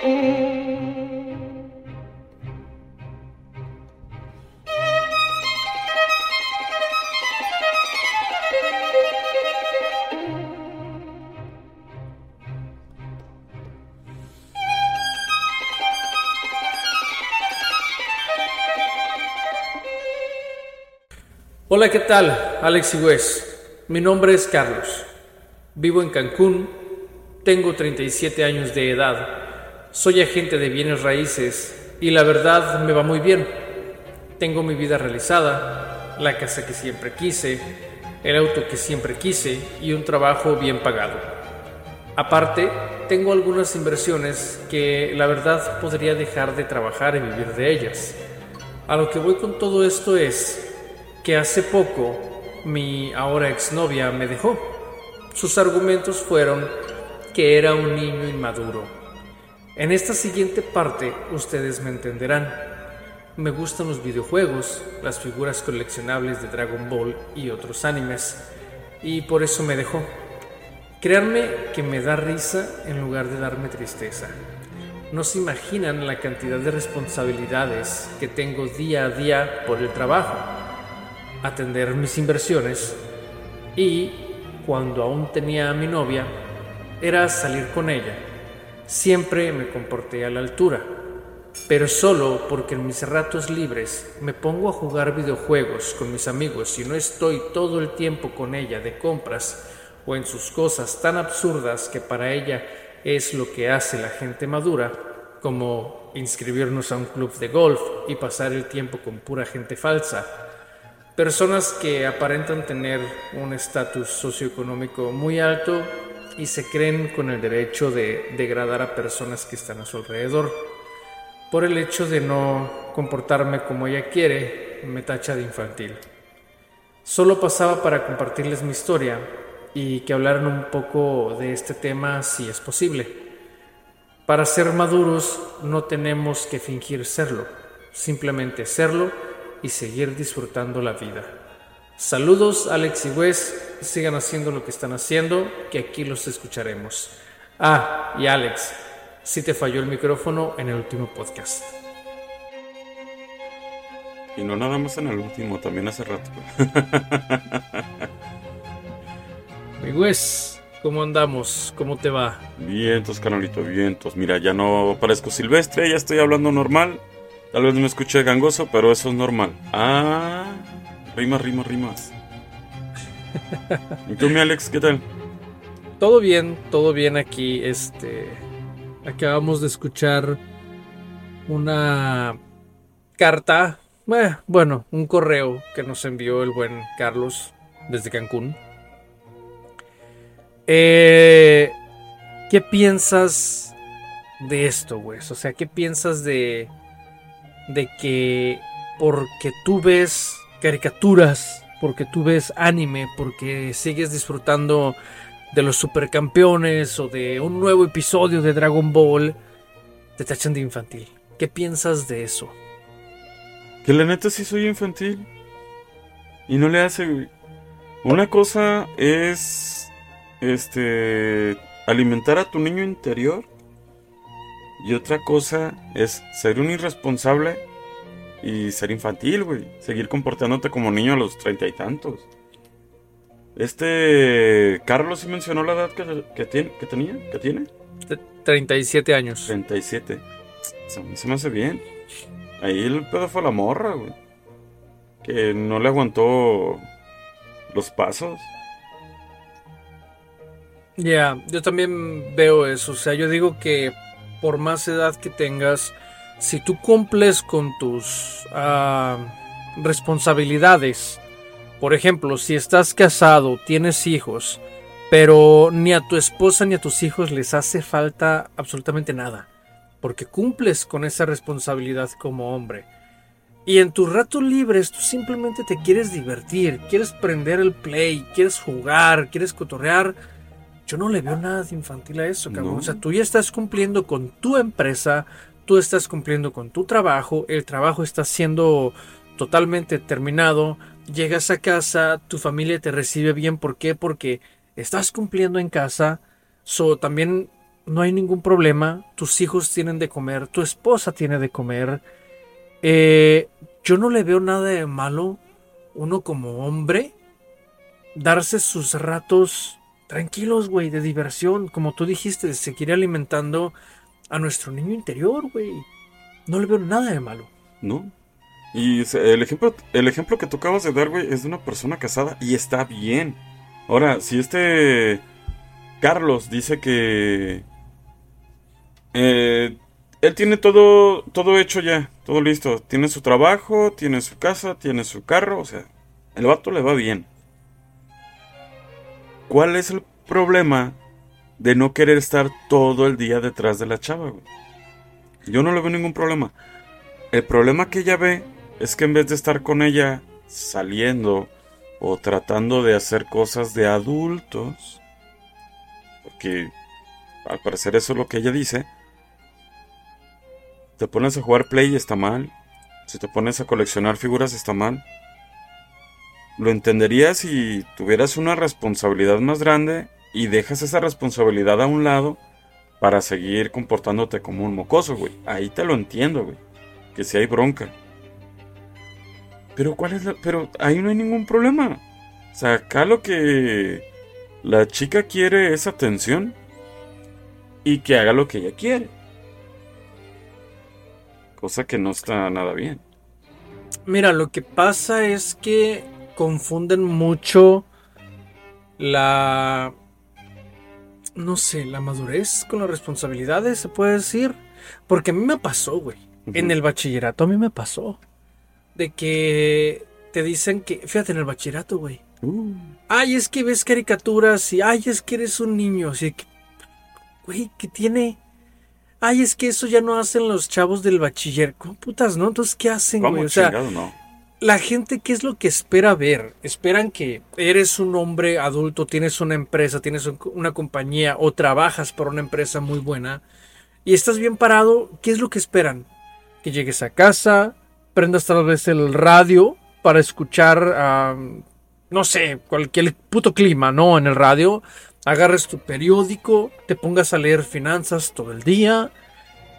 Hola, ¿qué tal? Alex West. Mi nombre es Carlos. Vivo en Cancún. Tengo 37 años de edad. Soy agente de bienes raíces y la verdad me va muy bien. Tengo mi vida realizada, la casa que siempre quise, el auto que siempre quise y un trabajo bien pagado. Aparte, tengo algunas inversiones que la verdad podría dejar de trabajar y vivir de ellas. A lo que voy con todo esto es que hace poco mi ahora exnovia me dejó. Sus argumentos fueron que era un niño inmaduro. En esta siguiente parte ustedes me entenderán. Me gustan los videojuegos, las figuras coleccionables de Dragon Ball y otros animes, y por eso me dejó. Créanme que me da risa en lugar de darme tristeza. No se imaginan la cantidad de responsabilidades que tengo día a día por el trabajo, atender mis inversiones y, cuando aún tenía a mi novia, era salir con ella. Siempre me comporté a la altura pero solo porque en mis ratos libres me pongo a jugar videojuegos con mis amigos y no estoy todo el tiempo con ella de compras o en sus cosas tan absurdas que para ella es lo que hace la gente madura, como inscribirnos a un club de golf y pasar el tiempo con pura gente falsa, personas que aparentan tener un estatus socioeconómico muy alto y se creen con el derecho de degradar a personas que están a su alrededor. Por el hecho de no comportarme como ella quiere, me tacha de infantil. Solo pasaba para compartirles mi historia y que hablaran un poco de este tema si es posible. Para ser maduros no tenemos que fingir serlo, simplemente serlo y seguir disfrutando la vida. Saludos Alex y Wes, sigan haciendo lo que están haciendo, que aquí los escucharemos. Ah, y Alex, si te falló el micrófono en el último podcast. Y no nada más en el último, también hace rato. Wes, ¿cómo andamos? ¿Cómo te va? Vientos, canalito, vientos. Mira, ya no parezco silvestre, ya estoy hablando normal. Tal vez me escuché gangoso, pero eso es normal. Ah, rimas, rimas, rimas. ¿Y tú, mi Alex, qué tal? Todo bien, todo bien aquí. Este, Acabamos de escuchar una carta, eh, bueno, un correo que nos envió el buen Carlos desde Cancún. Eh, ¿Qué piensas de esto, güey? O sea, ¿qué piensas de, de que porque tú ves caricaturas, porque tú ves anime, porque sigues disfrutando de los supercampeones o de un nuevo episodio de Dragon Ball, te tachan de infantil. ¿Qué piensas de eso? Que la neta sí soy infantil. Y no le hace, Una cosa es. Este. Alimentar a tu niño interior. Y otra cosa es ser un irresponsable y ser infantil, güey. Seguir comportándote como niño a los treinta y tantos. Este. Carlos sí mencionó la edad que, tiene, que tenía, que tiene. 37 años. 37. Se me, se me hace bien. Ahí el pedo fue la morra, güey. Que no le aguantó los pasos. Ya, yo también veo eso. O sea, yo digo que por más edad que tengas, si tú cumples con tus uh, responsabilidades, por ejemplo, si estás casado, tienes hijos, pero ni a tu esposa ni a tus hijos les hace falta absolutamente nada, porque cumples con esa responsabilidad como hombre. Y en tus ratos libres tú simplemente te quieres divertir, quieres prender el play, quieres jugar, quieres cotorrear. Yo no le veo nada de infantil a eso, cabrón. O sea, tú ya estás cumpliendo con tu empresa, tú estás cumpliendo con tu trabajo, el trabajo está siendo totalmente terminado, llegas a casa, tu familia te recibe bien, ¿por qué? Porque estás cumpliendo en casa, so, también no hay ningún problema, tus hijos tienen de comer, tu esposa tiene de comer. Eh, yo no le veo nada de malo, uno como hombre, darse sus ratos tranquilos, güey, de diversión, como tú dijiste, de seguir alimentando a nuestro niño interior, güey. No le veo nada de malo. No, Y el ejemplo, el ejemplo que tú acabas de dar, güey, es de una persona casada y está bien. Ahora, si este Carlos dice que eh, él tiene todo, todo hecho ya, todo listo. Tiene su trabajo, tiene su casa, tiene su carro, o sea, el vato le va bien. ¿Cuál es el problema de no querer estar todo el día detrás de la chava? Yo no le veo ningún problema. El problema que ella ve es que en vez de estar con ella saliendo o tratando de hacer cosas de adultos, porque al parecer eso es lo que ella dice, te pones a jugar play y está mal, si te pones a coleccionar figuras está mal. Lo entenderías si tuvieras una responsabilidad más grande y dejas esa responsabilidad a un lado para seguir comportándote como un mocoso, güey. Ahí te lo entiendo, güey. Que si hay bronca. Pero cuál es la... Pero ahí no hay ningún problema. O sea, acá lo que la chica quiere es atención y que haga lo que ella quiere. Cosa que no está nada bien. Mira, lo que pasa es que confunden mucho la... No sé, la madurez con las responsabilidades, se puede decir. Porque a mí me pasó, güey. En el bachillerato a mí me pasó. De que te dicen que... Fíjate, en el bachillerato, güey. Uh, Ay, es que ves caricaturas y... Ay, es que eres un niño. Así que... Güey, ¿qué tiene? Ay, es que eso ya no hacen los chavos del bachiller. ¿Cómo putas, no? Entonces, ¿qué hacen, ¿Cómo güey? O sea, chingado no? La gente, ¿qué es lo que espera ver? Esperan que eres un hombre adulto, tienes una empresa, tienes un- una compañía o trabajas para una empresa muy buena y estás bien parado. ¿Qué es lo que esperan? Que llegues a casa, prendas tal vez el radio para escuchar, am, no sé, cualquier puto clima, ¿no? En el radio. Agarres tu periódico, te pongas a leer finanzas todo el día.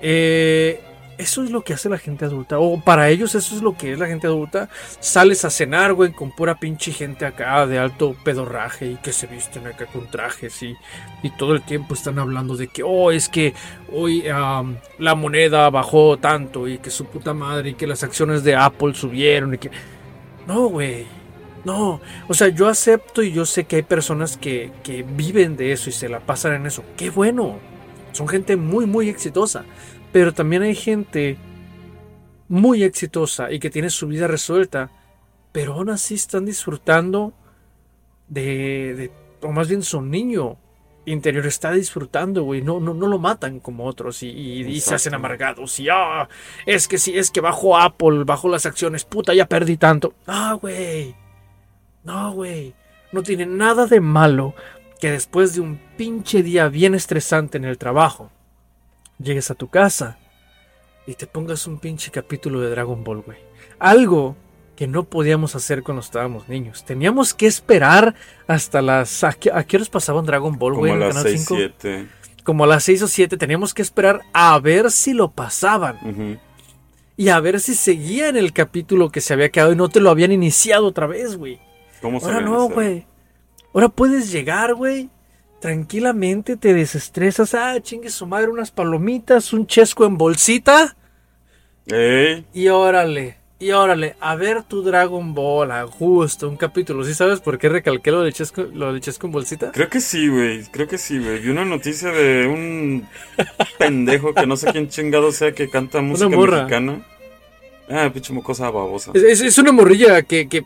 Eh, eso es lo que hace la gente adulta. O para ellos eso es lo que es la gente adulta. Sales a cenar, güey, con pura pinche gente acá de alto pedorraje y que se visten acá con trajes y, y todo el tiempo están hablando de que, oh, es que hoy am, la moneda bajó tanto y que su puta madre y que las acciones de Apple subieron y que... No, güey. No. O sea, yo acepto y yo sé que hay personas que, que viven de eso y se la pasan en eso. Qué bueno. Son gente muy, muy exitosa. Pero también hay gente muy exitosa y que tiene su vida resuelta, pero aún así están disfrutando de, de- o más bien su niño interior está disfrutando, güey, no, no, no lo matan como otros y, y- y se hacen amargados y, ah, es que sí, es que bajo Apple, bajo las acciones, puta, ya perdí tanto. Ah, güey, no, güey, no tiene nada de malo que después de un pinche día bien estresante en el trabajo, llegues a tu casa y te pongas un pinche capítulo de Dragon Ball, güey. Algo que no podíamos hacer cuando estábamos niños. Teníamos que esperar hasta las... ¿A qué, a qué horas pasaban Dragon Ball, Como güey? a en el las Canal 6, 5? 7. Como a las 6 o 7. Teníamos que esperar a ver si lo pasaban. Y a ver si seguía en el capítulo que se había quedado y no te lo habían iniciado otra vez, güey. ¿Cómo Ahora no, güey. Ahora puedes llegar, güey. Tranquilamente te desestresas. Ah, chingue su madre, unas palomitas, un chesco en bolsita. Ey, Y órale, y órale, a ver tu Dragon Ball, a gusto, un capítulo. ¿Sí sabes por qué recalqué lo del chesco, lo del chesco en bolsita? creo que sí, güey. Creo que sí, güey. Vi una noticia de un pendejo que no sé quién chingado sea que canta música mexicana. Ah, pinche mocosa babosa. Es, es- es una morrilla que, que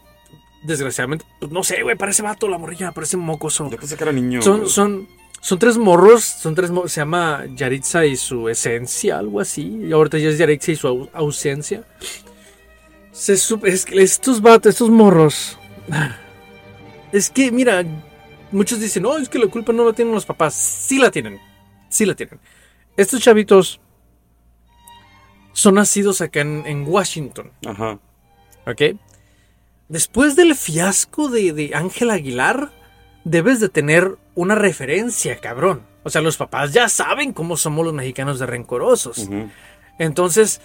desgraciadamente, pues no sé, güey, parece vato la morrilla, parece mocoso. Yo pensé que era niño. Son, güey. son, son tres morros, son tres mo- se llama Yaritza y su esencia, algo así. Y ahorita ya es Yaritza y su au- ausencia. Se es que estos vatos, estos morros. Es que, mira, muchos dicen, no, es que la culpa no la tienen los papás. Sí la tienen, sí la tienen. Estos chavitos son nacidos acá en, en Washington. Ajá. ¿Ok? Después del fiasco de, de Ángel Aguilar, debes de tener una referencia, cabrón. O sea, los papás ya saben cómo somos los mexicanos de rencorosos. Entonces,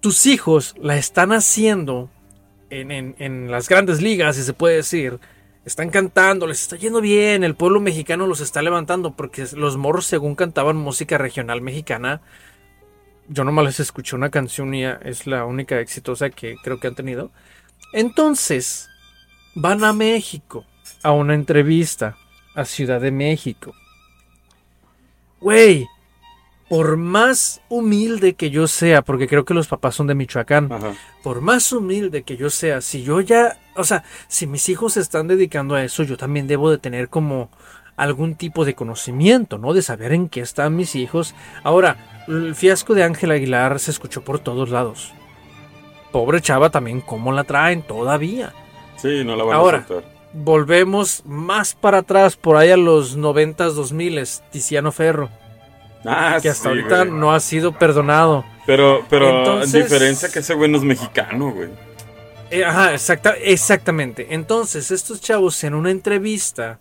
tus hijos la están haciendo en, en- en las grandes ligas, si se puede decir. Están cantando, les está yendo bien, el pueblo mexicano los está levantando porque los morros, según cantaban música regional mexicana, yo nomás les escuché una canción y es la única exitosa que creo que han tenido. Entonces, van a México a una entrevista a Ciudad de México. Güey, por más humilde que yo sea, porque creo que los papás son de Michoacán, por más humilde que yo sea, si yo ya, o sea, si mis hijos se están dedicando a eso, yo también debo de tener como algún tipo de conocimiento, ¿no? De saber en qué están mis hijos. Ahora, el fiasco de Ángel Aguilar se escuchó por todos lados. Pobre chava también, ¿cómo la traen todavía? Sí, no la van Ahora, a volvemos más para atrás, por ahí a los 90s, 2000 Tiziano Ferro. Ah, que hasta ahorita no ha sido perdonado. Pero, pero, diferencia que ese güey no es mexicano, güey. Eh, ajá, exacta, exactamente. Entonces, estos chavos en una entrevista,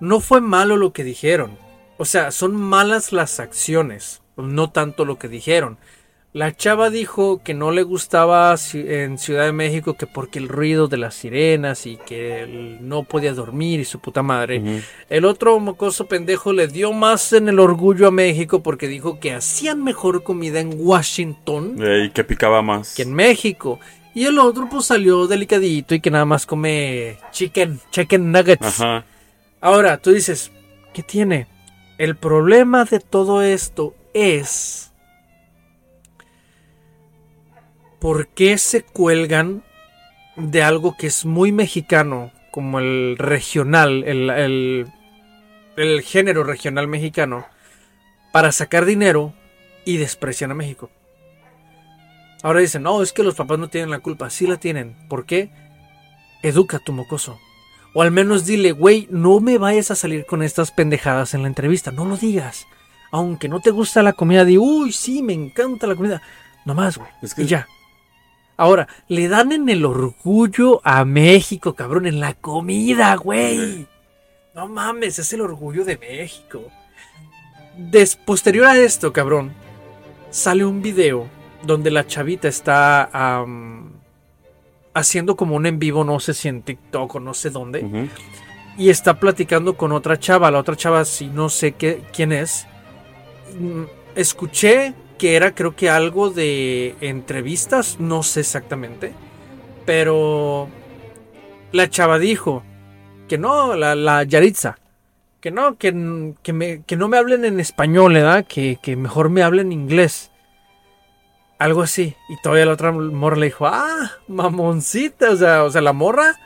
no fue malo lo que dijeron. O sea, son malas las acciones, no tanto lo que dijeron. La chava dijo que no le gustaba en Ciudad de México que porque el ruido de las sirenas y que no podía dormir y su puta madre. El otro mocoso pendejo le dio más en el orgullo a México porque dijo que hacían mejor comida en Washington. y que picaba más. Que en México. Y el otro pues salió delicadito y que nada más come chicken, chicken nuggets. Ahora, tú dices, ¿qué tiene? El problema de todo esto es ¿por qué se cuelgan de algo que es muy mexicano, como el regional, el, el, género regional mexicano, para sacar dinero y desprecian a México? Ahora dicen, no, es que los papás no tienen la culpa. Sí la tienen. ¿Por qué? Educa tu mocoso. O al menos dile, güey, no me vayas a salir con estas pendejadas en la entrevista. No lo digas. Aunque no te gusta la comida, di, uy, sí, me encanta la comida. No más, güey. Y ya. Ahora, le dan en el orgullo a México, cabrón, en la comida, güey. No mames, es el orgullo de México. Des posterior a esto, cabrón, sale un video donde la chavita está haciendo como un en vivo, no sé si en TikTok o no sé dónde, y está platicando con otra chava. La otra chava, si no sé qué, quién es, mm, escuché que era creo que algo de entrevistas, no sé exactamente, pero la chava dijo que no, la, la Yaritza, que no, que, que, me, no me hablen en español, ¿verdad? Que, que mejor me hablen en inglés. Algo así. Y todavía la otra morra le dijo, ah, mamoncita, o sea, o sea, la morra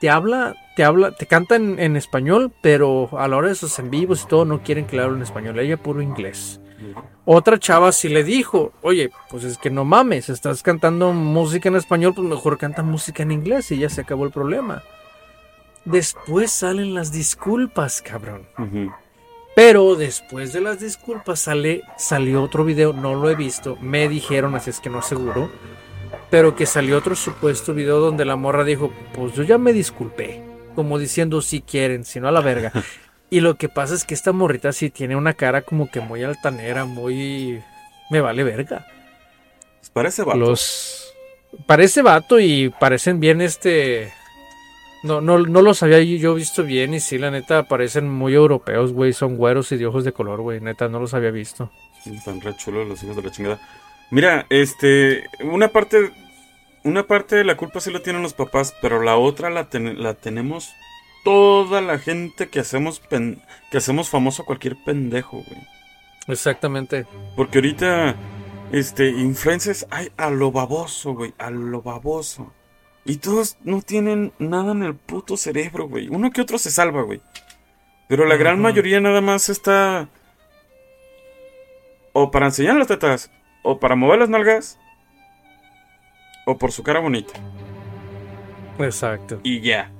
te habla, te habla, te canta en, español, pero a la hora de sus en vivos y todo no quieren que le hable en español, ella puro inglés. Otra chava sí le dijo, oye, pues es que no mames, estás cantando música en español, pues mejor canta música en inglés y ya se acabó el problema. Después salen las disculpas, cabrón. Pero después de las disculpas sale, salió otro video, no lo he visto, me dijeron, así es que no seguro, pero que salió otro supuesto video donde la morra dijo, pues yo ya me disculpé, como diciendo si quieren, si no a la verga. Y lo que pasa es que esta morrita sí tiene una cara como que muy altanera, muy... Me vale verga. Parece vato. Los... Parece vato y parecen bien este... No, no, no los había yo visto bien y sí, la neta, parecen muy europeos, güey. Son güeros y de ojos de color, güey. Neta, no los había visto. están re chulos los hijos de la chingada. Mira, este... Una parte... Una parte de la culpa sí la tienen los papás, pero la otra la, la tenemos toda la gente que hacemos que hacemos famoso a cualquier pendejo, güey. Exactamente. Porque ahorita este influencers hay a lo baboso, güey, a lo baboso. Y todos no tienen nada en el puto cerebro, güey. Uno que otro se salva, güey. Pero la gran mayoría nada más está o para enseñar las tetas, o para mover las nalgas, o por su cara bonita. Exacto. Y ya.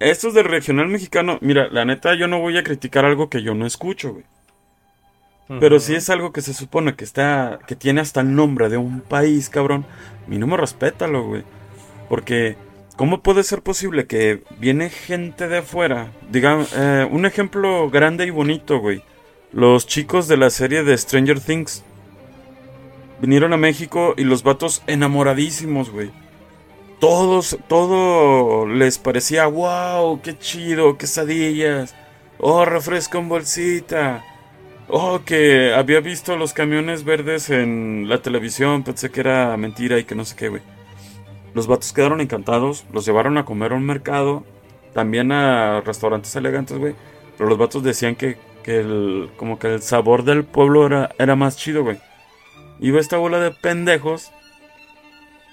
Estos del regional mexicano, mira, la neta yo no voy a criticar algo que yo no escucho, güey. Pero si es algo que se supone que está, que tiene hasta el nombre de un país, cabrón, mínimo respétalo, güey. Porque, ¿cómo puede ser posible que viene gente de afuera? Diga, eh, un ejemplo grande y bonito, güey. Los chicos de la serie de Stranger Things vinieron a México y los vatos enamoradísimos, güey todos, todo les parecía, wow, qué chido, quesadillas, oh, refresco en bolsita, Oh, que había visto los camiones verdes en la televisión, pensé que era mentira y que no sé qué, güey. Los vatos quedaron encantados, los llevaron a comer a un mercado, también a restaurantes elegantes, güey. Pero los vatos decían que, que el, como que el sabor del pueblo era, era más chido, güey. Iba esta bola de pendejos.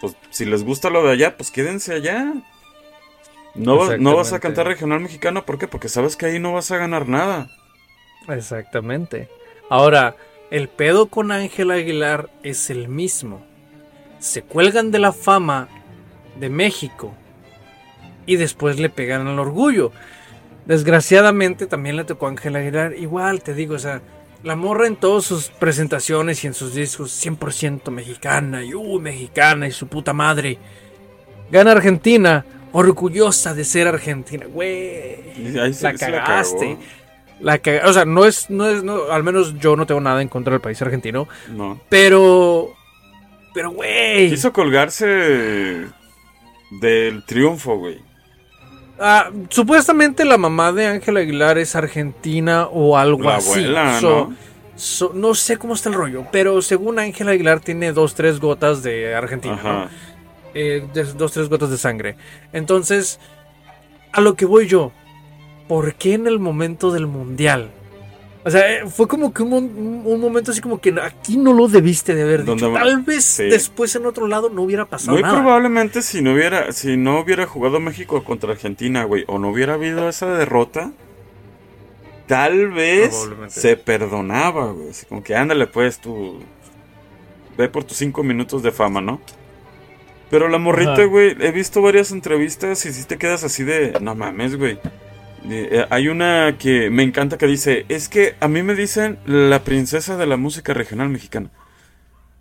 Pues si les gusta lo de allá, pues quédense allá. No, no vas a cantar regional mexicano, ¿por qué? Porque sabes que ahí no vas a ganar nada. Exactamente. Ahora, el pedo con Ángel Aguilar es el mismo. Se cuelgan de la fama de México y después le pegan al orgullo. Desgraciadamente también le tocó a Ángel Aguilar. Igual te digo, o sea, la morra en todas sus presentaciones y en sus discos 100% mexicana y uh, mexicana y su puta madre. Gana Argentina, orgullosa de ser argentina. Güey, la se cagaste. La o sea, no es, no es, no- al menos yo no tengo nada en contra del país argentino, No. pero, pero, güey, Quiso colgarse del triunfo, güey. Ah, supuestamente la mamá de Ángel Aguilar es argentina o algo La así. abuela, So- ¿no? so- no sé cómo está el rollo, pero según Ángel Aguilar tiene dos, tres gotas de Argentina. Eh, dos, tres gotas de sangre. Entonces, a lo que voy yo, ¿por qué en el momento del mundial? O sea, eh, fue como que un, un momento así como que aquí no lo debiste de haber dicho. Donde- Tal vez sí. después en otro lado no hubiera pasado Muy nada. probablemente si no hubiera, si no hubiera jugado México contra Argentina, güey, o no hubiera habido esa derrota, tal vez se perdonaba, güey. Así como que ándale, pues, tú. Ve por tus cinco minutos de fama, ¿no? Pero la morrita, Ajá. güey, he visto varias entrevistas y si te quedas así de. No mames, güey. Eh, eh, hay una que me encanta que dice: Es que a mí me dicen la princesa de la música regional mexicana.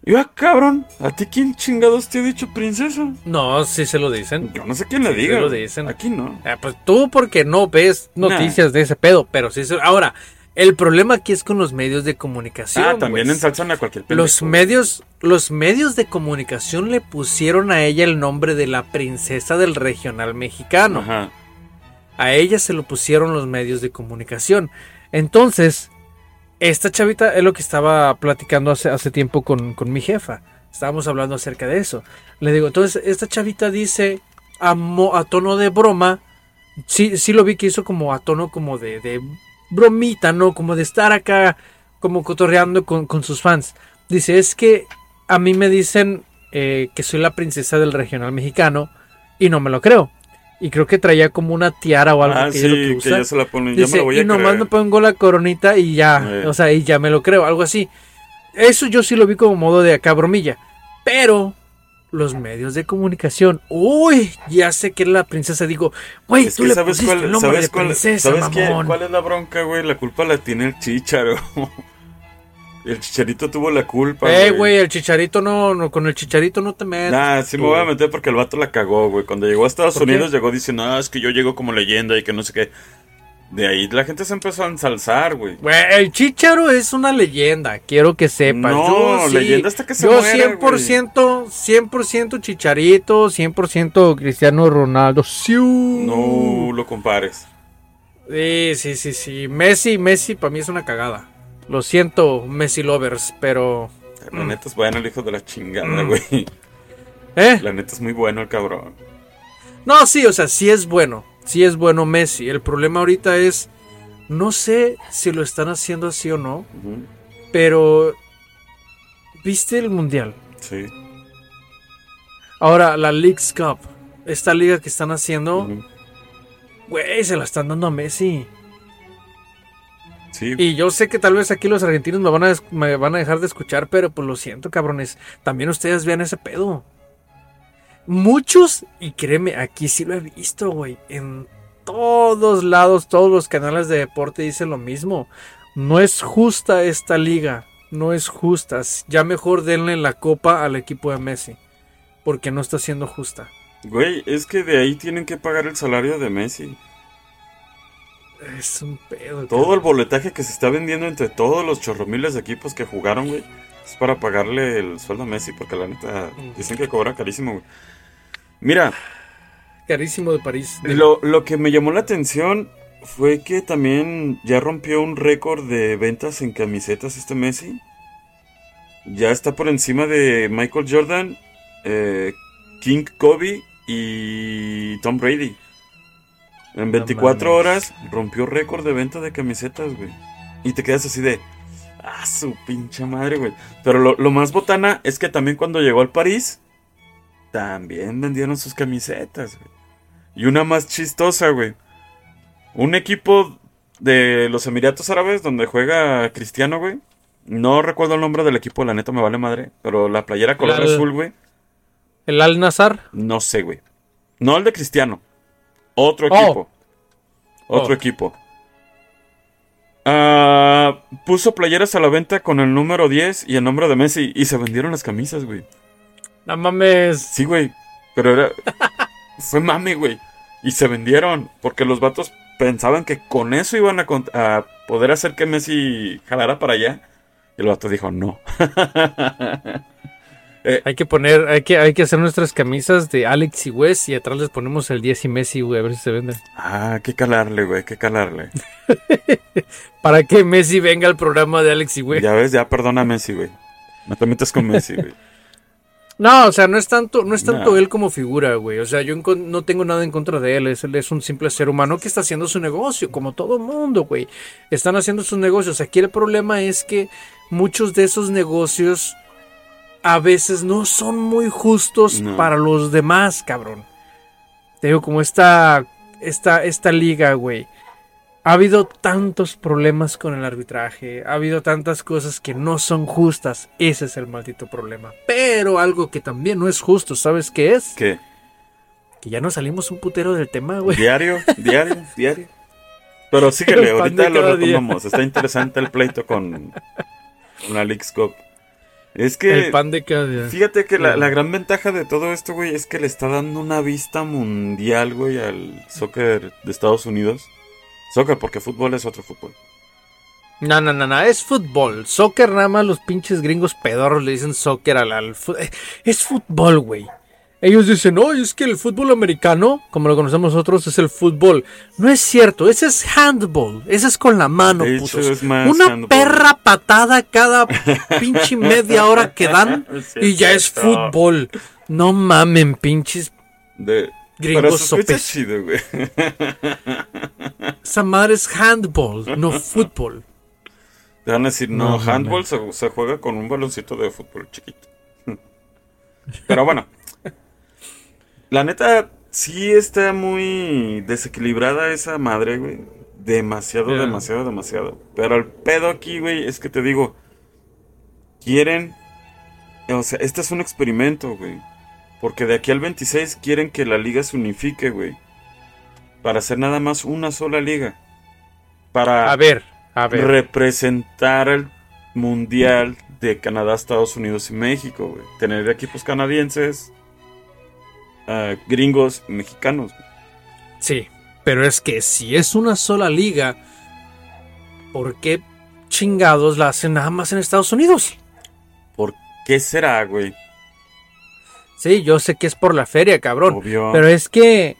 Y yo, ah, cabrón, ¿a ti quién chingados te ha dicho princesa? No, sí se lo dicen. Yo no sé quién le Sí, diga. se lo dicen. Aquí no. Ah, pues tú porque no ves noticias de ese pedo, pero sí se... Ahora, el problema aquí es con los medios de comunicación. ah, también pues. ensalzan a cualquier pendejo. Los medios, los medios de comunicación le pusieron a ella el nombre de la princesa del regional mexicano. Ajá. A ella se lo pusieron los medios de comunicación. Entonces, esta chavita es lo que estaba platicando hace, hace tiempo con, con mi jefa. Estábamos hablando acerca de eso. Le digo, entonces, esta chavita dice a, mo- a tono de broma. Sí, sí lo vi que hizo como a tono como de, bromita, ¿no? Como de estar acá, como cotorreando con, con sus fans. Dice, es que a mí me dicen eh, que soy la princesa del regional mexicano y no me lo creo. Y creo que traía como una tiara o algo Ah, que sí, lo que que usa. ya se la ponen. Ya me la voy a y nomás creer. me pongo la coronita y ya, Eh. o sea, y ya me lo creo, algo así. Eso yo sí lo vi como modo de acá bromilla. Pero los medios de comunicación, uy, ya sé que es la princesa. Digo, güey, tú le sabes pusiste cuál, el nombre sabes de cuál, princesa, sabes qué- mamón. cuál es la bronca, güey. La culpa la tiene el chicharo. el chicharito tuvo la culpa. Eh, güey, el chicharito no, no, con el chicharito no te metas. Nah, sí me voy a meter porque el vato la cagó, güey. Cuando llegó a Estados. Unidos llegó diciendo, ah, es que yo llego como leyenda y que no sé qué. De ahí la gente se empezó a ensalzar, güey. Güey, el chicharo es una leyenda, quiero que sepas. No, yo sí, leyenda hasta que se Yo muera, 100%, 100% chicharito, 100% Cristiano Ronaldo. ¡Siu! No lo compares. Sí, sí, sí, sí. Messi, Messi para mí es una cagada. Lo siento, Messi lovers, pero... La Mm. neta es bueno el hijo de la chingada, Mm. güey. ¿Eh? La neta es muy bueno el cabrón. No, sí, o sea, sí es bueno. Sí es bueno Messi. El problema ahorita es... No sé si lo están haciendo así o no, pero... ¿Viste el Mundial? Sí. Ahora, la Leagues Cup. Esta liga que están haciendo, güey, se la están dando a Messi. Sí, Y yo sé que tal vez aquí los argentinos me van a, me van a dejar de escuchar, pero pues lo siento, cabrones. También ustedes vean ese pedo. Muchos, y créeme, aquí sí lo he visto, güey. En todos lados, todos los canales de deporte dicen lo mismo. No es justa esta liga. No es justa. Ya mejor denle la copa al equipo de Messi. Porque no está siendo justa. Güey, es que de ahí tienen que pagar el salario de Messi. Es un pedo. Todo el boletaje que se está vendiendo entre todos los chorromiles de equipos que jugaron, güey, es para pagarle el sueldo a Messi, porque la neta dicen que cobra carísimo, güey. Mira, Carísimo de París. lo, lo que me llamó la atención fue que también ya rompió un récord de ventas en camisetas este Messi. Ya está por encima de Michael Jordan, eh, King Kobe y Tom Brady. En 24 horas rompió récord de venta de camisetas, güey. Y te quedas así de... Ah, su pinche madre, güey. Pero lo, lo más botana es que también cuando llegó al París, también vendieron sus camisetas, güey. Y una más chistosa, güey. Un equipo de los Emiratos Árabes donde juega Cristiano, güey. No recuerdo el nombre del equipo, la neta me vale madre. Pero la playera color El- azul, güey. ¿El Al Nazar? No sé, güey. No el de Cristiano. Otro Oh. equipo. Otro Oh. equipo. Ah, puso playeras a la venta con el número 10 y el nombre de Messi. Y se vendieron las camisas, güey. No mames. Sí, güey. Pero era. Fue mame, güey. Y se vendieron. Porque los vatos pensaban que con eso iban a, a poder hacer que Messi jalara para allá. Y el vato dijo no. Hay que poner, hay que, hay que hacer nuestras camisas de Alex y Wes y atrás les ponemos el 10 y Messi, güey, a ver si se venden. ah, hay que calarle, güey. Hay que calarle. Para que Messi venga al programa de Alex y Wes. Ya ves, ya perdona a Messi, güey. No te metas con Messi, güey. No, o sea, no es tanto, no es tanto él como figura, güey. O sea, yo no tengo nada en contra de él. Es, él es un simple ser humano que está haciendo su negocio, como todo mundo, güey. Están haciendo sus negocios. Aquí el problema es que muchos de esos negocios a veces no son muy justos No. para los demás, cabrón. Te digo, como esta, esta, esta liga, güey. Ha habido tantos problemas con el arbitraje, ha habido tantas cosas que no son justas. Ese es el maldito problema. Pero algo que también no es justo, ¿sabes qué es? ¿Qué? Que ya no salimos un putero del tema, güey. Diario, diario, diario. Pero síguele, ahorita lo día. retomamos. Está interesante el pleito con, con la Leagues Cup. Es que, El pan de cada día. fíjate que la, la gran ventaja de todo esto, güey, es que le está dando una vista mundial, güey, al soccer de Estados Unidos. Soccer, porque fútbol es otro fútbol. No, no, no, no, es fútbol. Soccer nada más los pinches gringos pedorros le dicen soccer al, al eh, Es fútbol, güey. Ellos dicen, no, es que el fútbol americano, como lo conocemos nosotros, es el fútbol. No es cierto, ese es handball. Ese es con la mano, putos. es más Una handball. perra patada cada pinche media hora que dan Sí, y ya es fútbol. No mamen, pinches. De... Gringos sopes. chido, güey. Esa madre es handball, no fútbol. Te van a decir, no, No, no, handball se, se juega con un baloncito de fútbol chiquito. Pero bueno, la neta, sí está muy desequilibrada esa madre, güey. Demasiado, demasiado, demasiado. Pero el pedo aquí, güey, es que te digo, quieren, o sea, este es un experimento, güey. Porque de aquí al 26 quieren que la liga se unifique, güey. Para hacer nada más una sola liga. Para A ver, a ver. representar el mundial de Canadá, Estados Unidos y México, güey. Tener equipos canadienses, gringos, mexicanos. Sí, pero es que si es una sola liga, ¿por qué chingados la hacen nada más en Estados Unidos? ¿Por qué será, güey? Sí, yo sé que es por la feria, cabrón. Obvio. Pero es que,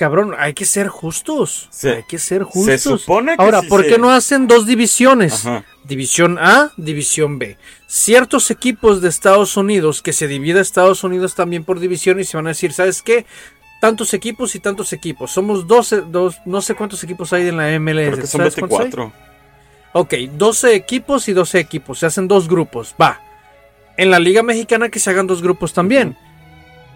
cabrón, hay que ser justos. Se- hay que ser se justos. supone que Ahora, sí ¿por se- qué no hacen dos divisiones? Ajá. División A, División B. Ciertos equipos de Estados Unidos que se divide Estados Unidos también por división y se van a decir, ¿sabes qué? Tantos equipos y tantos equipos. Somos 12, dos, no sé cuántos equipos hay en la MLS. Creo que son ¿Sabes cuántos hay? 24. Ok, 12 equipos y 12 equipos. Se hacen dos grupos. Va. En la Liga Mexicana que se hagan dos grupos también.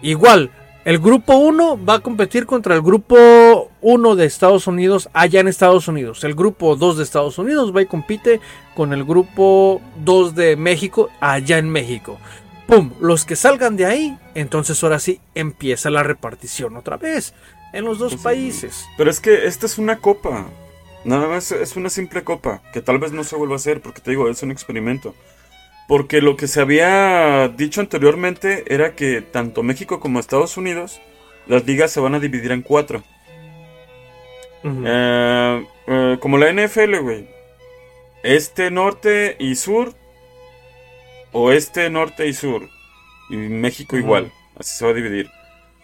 Igual, el grupo 1 va a competir contra el grupo 1 de Estados Unidos allá en Estados Unidos. El grupo 2 de Estados Unidos va y compite con el grupo 2 de México allá en México. ¡Pum! Los que salgan de ahí, entonces ahora sí empieza la repartición otra vez en los dos sí. países. Pero es que esta es una copa. Nada más es una simple copa. Que tal vez no se vuelva a hacer. Porque te digo, es un experimento. Porque lo que se había dicho anteriormente era que tanto México como Estados Unidos, las ligas se van a dividir en cuatro. Eh, eh, como la NFL, güey. Este, norte y sur. Oeste, norte y sur. Y México igual. Así se va a dividir.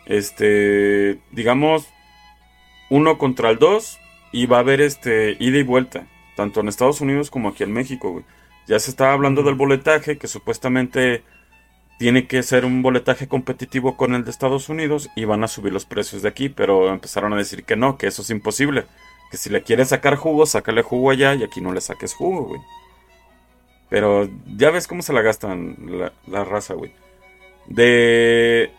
Este, digamos, uno contra el dos. y va a haber este ida y vuelta, tanto en Estados Unidos como aquí en México, güey. Ya se estaba hablando del boletaje, que supuestamente tiene que ser un boletaje competitivo con el de Estados Unidos y van a subir los precios de aquí, pero empezaron a decir que no, que eso es imposible. Que si le quieres sacar jugo, sácale jugo allá y aquí no le saques jugo, güey. Pero ya ves cómo se la gastan la, la raza, güey. De,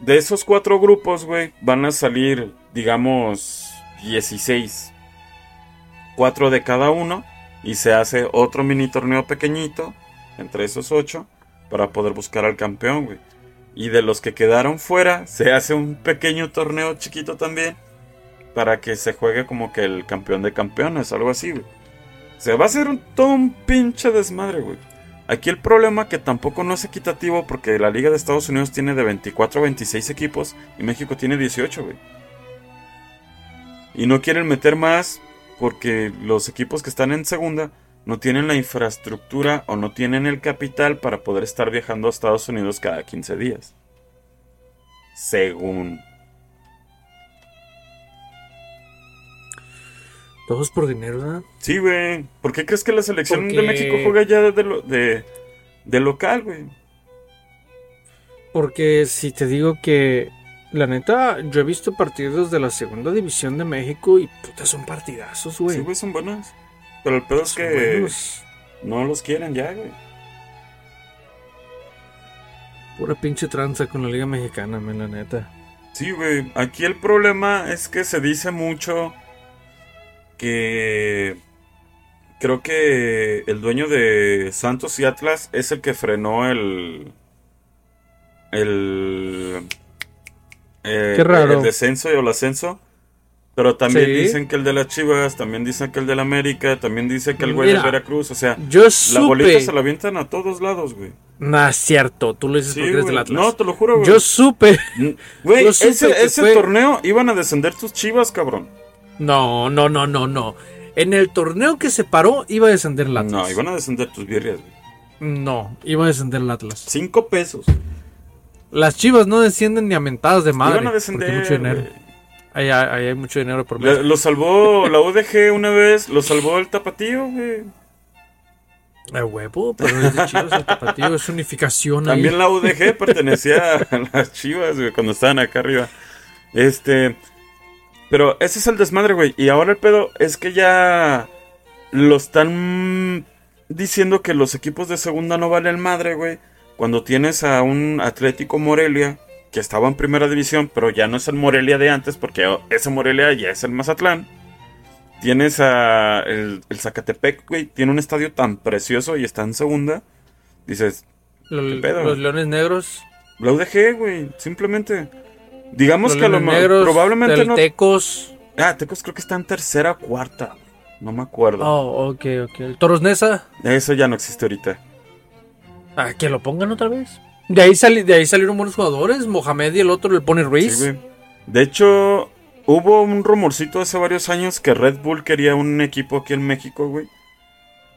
de esos cuatro grupos, güey, van a salir, digamos, 16. Cuatro de cada uno. Y se hace otro mini torneo pequeñito entre esos ocho para poder buscar al campeón, güey. Y de los que quedaron fuera, se hace un pequeño torneo chiquito también para que se juegue como que el campeón de campeones, algo así, güey. Se va a hacer un, todo un pinche desmadre, güey. Aquí el problema que tampoco no es equitativo porque la Liga de Estados Unidos tiene de 24 a 26 equipos y México tiene 18, güey. Y no quieren meter más porque los equipos que están en segunda no tienen la infraestructura o no tienen el capital para poder estar viajando a Estados Unidos cada 15 días. Según. Todos por dinero, ¿verdad? Sí, güey. ¿Por qué crees que la selección Porque- de México juega ya de, lo- de, de local, güey? Porque si te digo que, la neta, yo he visto partidos de la segunda división de México y puta, son partidazos, güey. Sí, güey, son buenos. Pero el pedo es que buenos. no los quieren ya, güey. Pura pinche tranza con la Liga Mexicana, men, la neta. Sí, güey. Aquí el problema es que se dice mucho que creo que el dueño de Santos y Atlas es el que frenó el el eh, Qué raro. el descenso y el ascenso. Pero también Sí. dicen que el de las Chivas, también dicen que el de la América, también dicen que el güey del Veracruz, o sea, Yo la bolita supe. se la avientan a todos lados, güey. No es cierto, tú lo dices Sí, porque eres del. Atlas. No, te lo juro, güey. Yo supe. Güey, yo supe ese, ese fue- torneo iban a descender tus chivas, cabrón. No, no, no, no, no. En el torneo que se paró iba a descender el Atlas. No, iban a descender tus birrias, güey. No, iba a descender el Atlas. Cinco pesos. Las chivas no descienden ni a mentadas de madre. iban a porque descender. hay mucho dinero. Ahí, hay- ahí hay mucho dinero por medio. Lo salvó la UDG una vez, lo salvó el tapatío, güey. A huevo, pero es de chivas el tapatío, es unificación ahí. También la UDG pertenecía a las chivas, güey, cuando estaban acá arriba. Este. Pero ese es el desmadre, güey. Y ahora el pedo es que ya lo están diciendo que los equipos de segunda no valen madre, güey. Cuando tienes a un Atlético Morelia que estaba en primera división, pero ya no es el Morelia de antes, porque ese Morelia ya es el Mazatlán. Tienes a el, el Zacatepec, güey. Tiene un estadio tan precioso y está en segunda. Dices, ¿Qué pedo? Los leones negros. la UDG, güey, simplemente. Digamos Los que a lo negros. probablemente no. Tecos. Ah, Tecos creo que está en tercera o cuarta. No me acuerdo. Oh, ok, ok. El Toros Nesa. Eso ya no existe ahorita. Ah, que lo pongan otra vez. De ahí, sali- de ahí salieron buenos jugadores. Mohamed y el otro, el Pony Ruiz. Sí. De hecho, hubo un rumorcito hace varios años que Red Bull quería un equipo aquí en México, güey.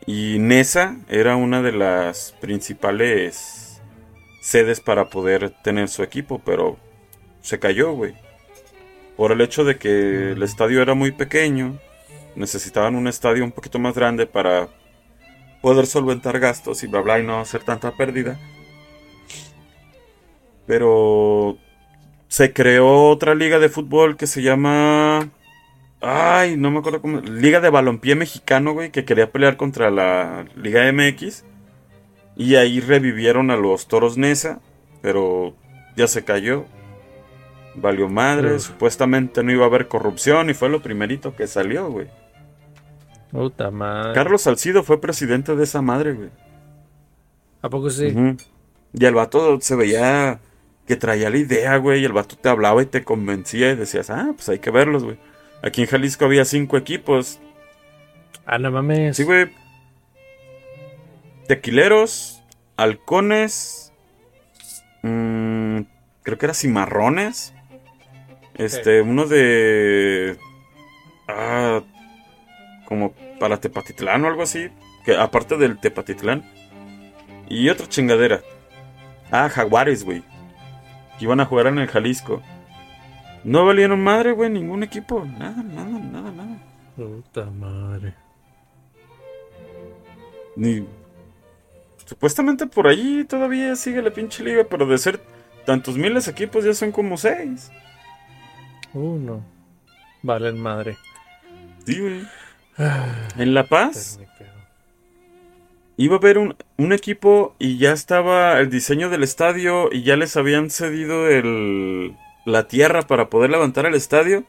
Y Nesa era una de las principales sedes para poder tener su equipo, pero se cayó, güey. Por el hecho de que el estadio era muy pequeño, necesitaban un estadio un poquito más grande para poder solventar gastos y bla bla y no hacer tanta pérdida. Pero se creó otra liga de fútbol que se llama. Ay, no me acuerdo cómo. Liga de Balompié Mexicano, güey, que quería pelear contra la Liga MX. Y ahí revivieron a los toros Nesa, pero ya se cayó. Valió madre, supuestamente no iba a haber corrupción y fue lo primerito que salió, güey. Puta madre. Carlos Salcido fue presidente de esa madre, güey. ¿A poco sí? Y el vato se veía que traía la idea, güey. Y el vato te hablaba y te convencía y decías, ah, pues hay que verlos, güey. Aquí en Jalisco había cinco equipos. Ah, no mames. Sí, güey. Tequileros, halcones, mm, creo que era cimarrones. Este, uno de... Ah, como para Tepatitlán o algo así. Que aparte del Tepatitlán. Y otra chingadera. Ah, Jaguares, güey. Que iban a jugar en el Jalisco. No valieron madre, güey, ningún equipo. Nada, nada, nada, nada. Puta madre. Ni... Supuestamente por ahí todavía sigue la pinche liga, pero de ser tantos miles de equipos ya son como seis. Uno. Vale, madre. Sí, güey. En La Paz iba a haber un, un, equipo y ya estaba el diseño del estadio y ya les habían cedido el, la tierra para poder levantar el estadio.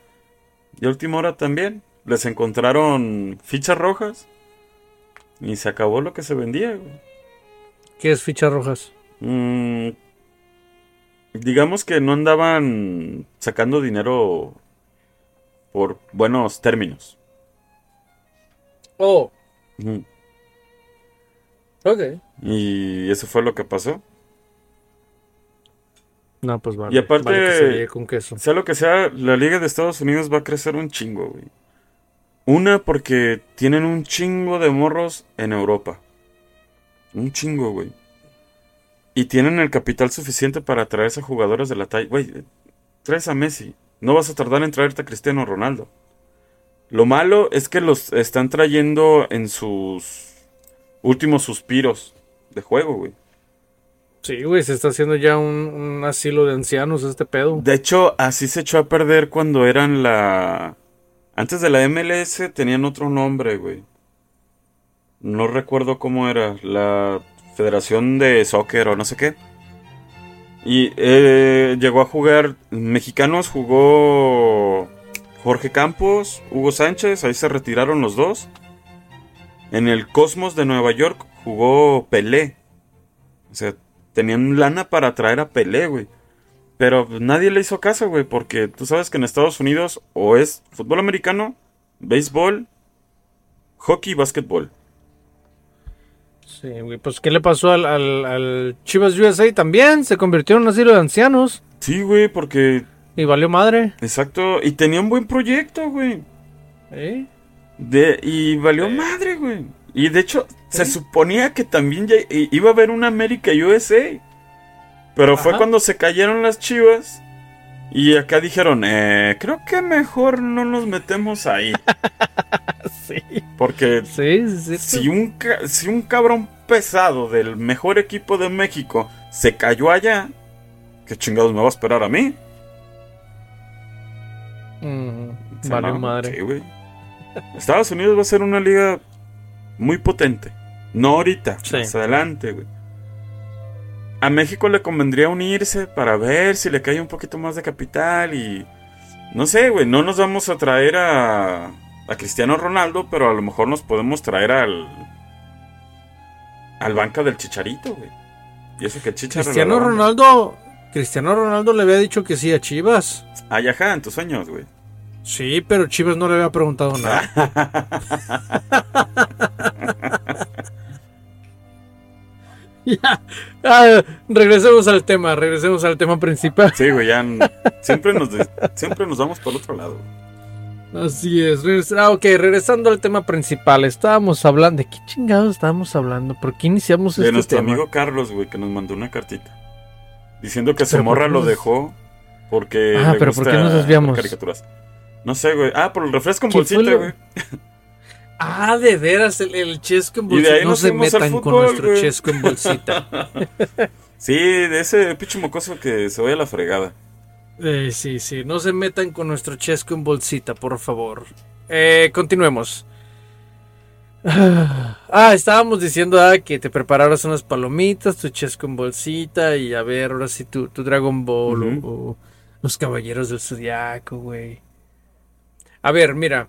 Y a última hora también les encontraron fichas rojas y se acabó lo que se vendía. Güey. ¿Qué es fichas rojas? Mm, digamos que no andaban sacando dinero por buenos términos. Oh. Ok. Y eso fue lo que pasó. No, pues vale. Y aparte, vale con queso. sea lo que sea, la Liga de Estados Unidos va a crecer un chingo, güey. Una porque tienen un chingo de morros en Europa. Un chingo, güey. Y tienen el capital suficiente para traerse a jugadores de la talla. Güey, traes a Messi. No vas a tardar en traerte a Cristiano Ronaldo. Lo malo es que los están trayendo en sus últimos suspiros de juego, güey. Sí, güey, se está haciendo ya un, un, asilo de ancianos este pedo. De hecho, así se echó a perder cuando eran la... Antes de la MLS tenían otro nombre, güey. No recuerdo cómo era. La Federación de Soccer o no sé qué. Y eh, llegó a jugar... Mexicanos jugó Jorge Campos, Hugo Sánchez, ahí se retiraron los dos. En el Cosmos de Nueva York jugó Pelé. O sea, tenían lana para traer a Pelé, güey. Pero nadie le hizo caso, güey, porque tú sabes que en Estados Unidos o es fútbol americano, béisbol, hockey y básquetbol. Sí, güey, pues ¿qué le pasó al, al, al, Chivas USA también? Se convirtió en un asilo de ancianos. Sí, güey, porque... Y valió madre. Exacto, y tenía un buen proyecto, güey. ¿Eh? De, y valió ¿Eh? madre, güey. Y de hecho, se suponía que también ya iba a haber una América USA. Pero Ajá. fue cuando se cayeron las chivas. Y acá dijeron, eh, creo que mejor no nos metemos ahí. sí. Porque sí, sí, si, un, si un cabrón pesado del mejor equipo de México se cayó allá, ¿qué chingados me va a esperar a mí? Mm, vale, no, madre. Sí, güey. Estados Unidos va a ser una liga muy potente. No ahorita, sí. más adelante, güey. A México le convendría unirse para ver si le cae un poquito más de capital y... No sé, güey, no nos vamos a traer a, a Cristiano Ronaldo, pero a lo mejor nos podemos traer al... Al banca del Chicharito, güey. Y eso que Chicharito... Cristiano Ronaldo... Cristiano Ronaldo le había dicho que sí a Chivas. Ay, ajá, en tus sueños, güey. Sí, pero Chivas no le había preguntado nada. ya, ah, regresemos al tema, regresemos al tema principal. Sí, güey, ya siempre nos, siempre nos vamos por otro lado. Así es. Ah, ok, regresando al tema principal. Estábamos hablando. ¿De qué chingados estábamos hablando? ¿Por qué iniciamos de este nuestro tema? amigo Carlos, güey, que nos mandó una cartita. Diciendo que su morra lo dejó porque. Ah, pero ¿por qué nos desviamos? Caricaturas. No sé, güey. Ah, por el refresco en bolsita, güey. Ah, de veras, el, el chesco en bolsita. no se metan fútbol, con nuestro wey. chesco en bolsita. sí, de ese pinche mocoso que se vaya a la fregada. Eh, sí, sí, no se metan con nuestro chesco en bolsita, por favor. Eh, continuemos. Ah, estábamos diciendo ah, que te prepararas unas palomitas, tu chesco en bolsita y a ver, ahora sí tu, tu Dragon Ball uh -huh. o, o, los Caballeros del Zodiaco, güey. A ver, mira.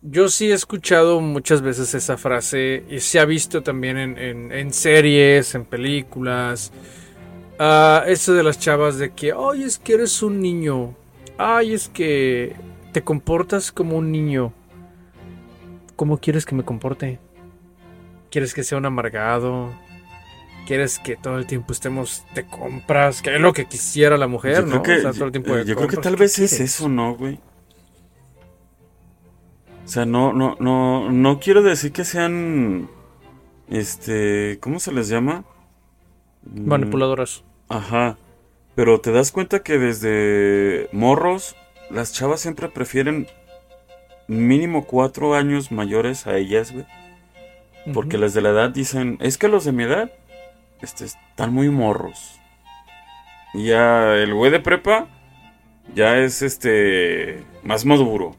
Yo sí he escuchado muchas veces esa frase y se ha visto también en, en, en series, en películas. Uh, eso de las chavas de que, ay, es que eres un niño. Ay, es que te comportas como un niño. ¿Cómo quieres que me comporte? ¿Quieres que sea un amargado? ¿Quieres que todo el tiempo estemos de compras? Que es lo que quisiera la mujer, yo ¿no? Creo que, o sea, todo el tiempo yo, yo creo que tal vez es eso, ¿no, güey? O sea, no, no, no, no quiero decir que sean, este, ¿cómo se les llama? Manipuladoras. Ajá. Pero te das cuenta que desde morros, las chavas siempre prefieren mínimo cuatro años mayores a ellas, güey. Porque las de la edad dicen, es que los de mi edad este, están muy morros. Y ya el güey de prepa ya es este más maduro.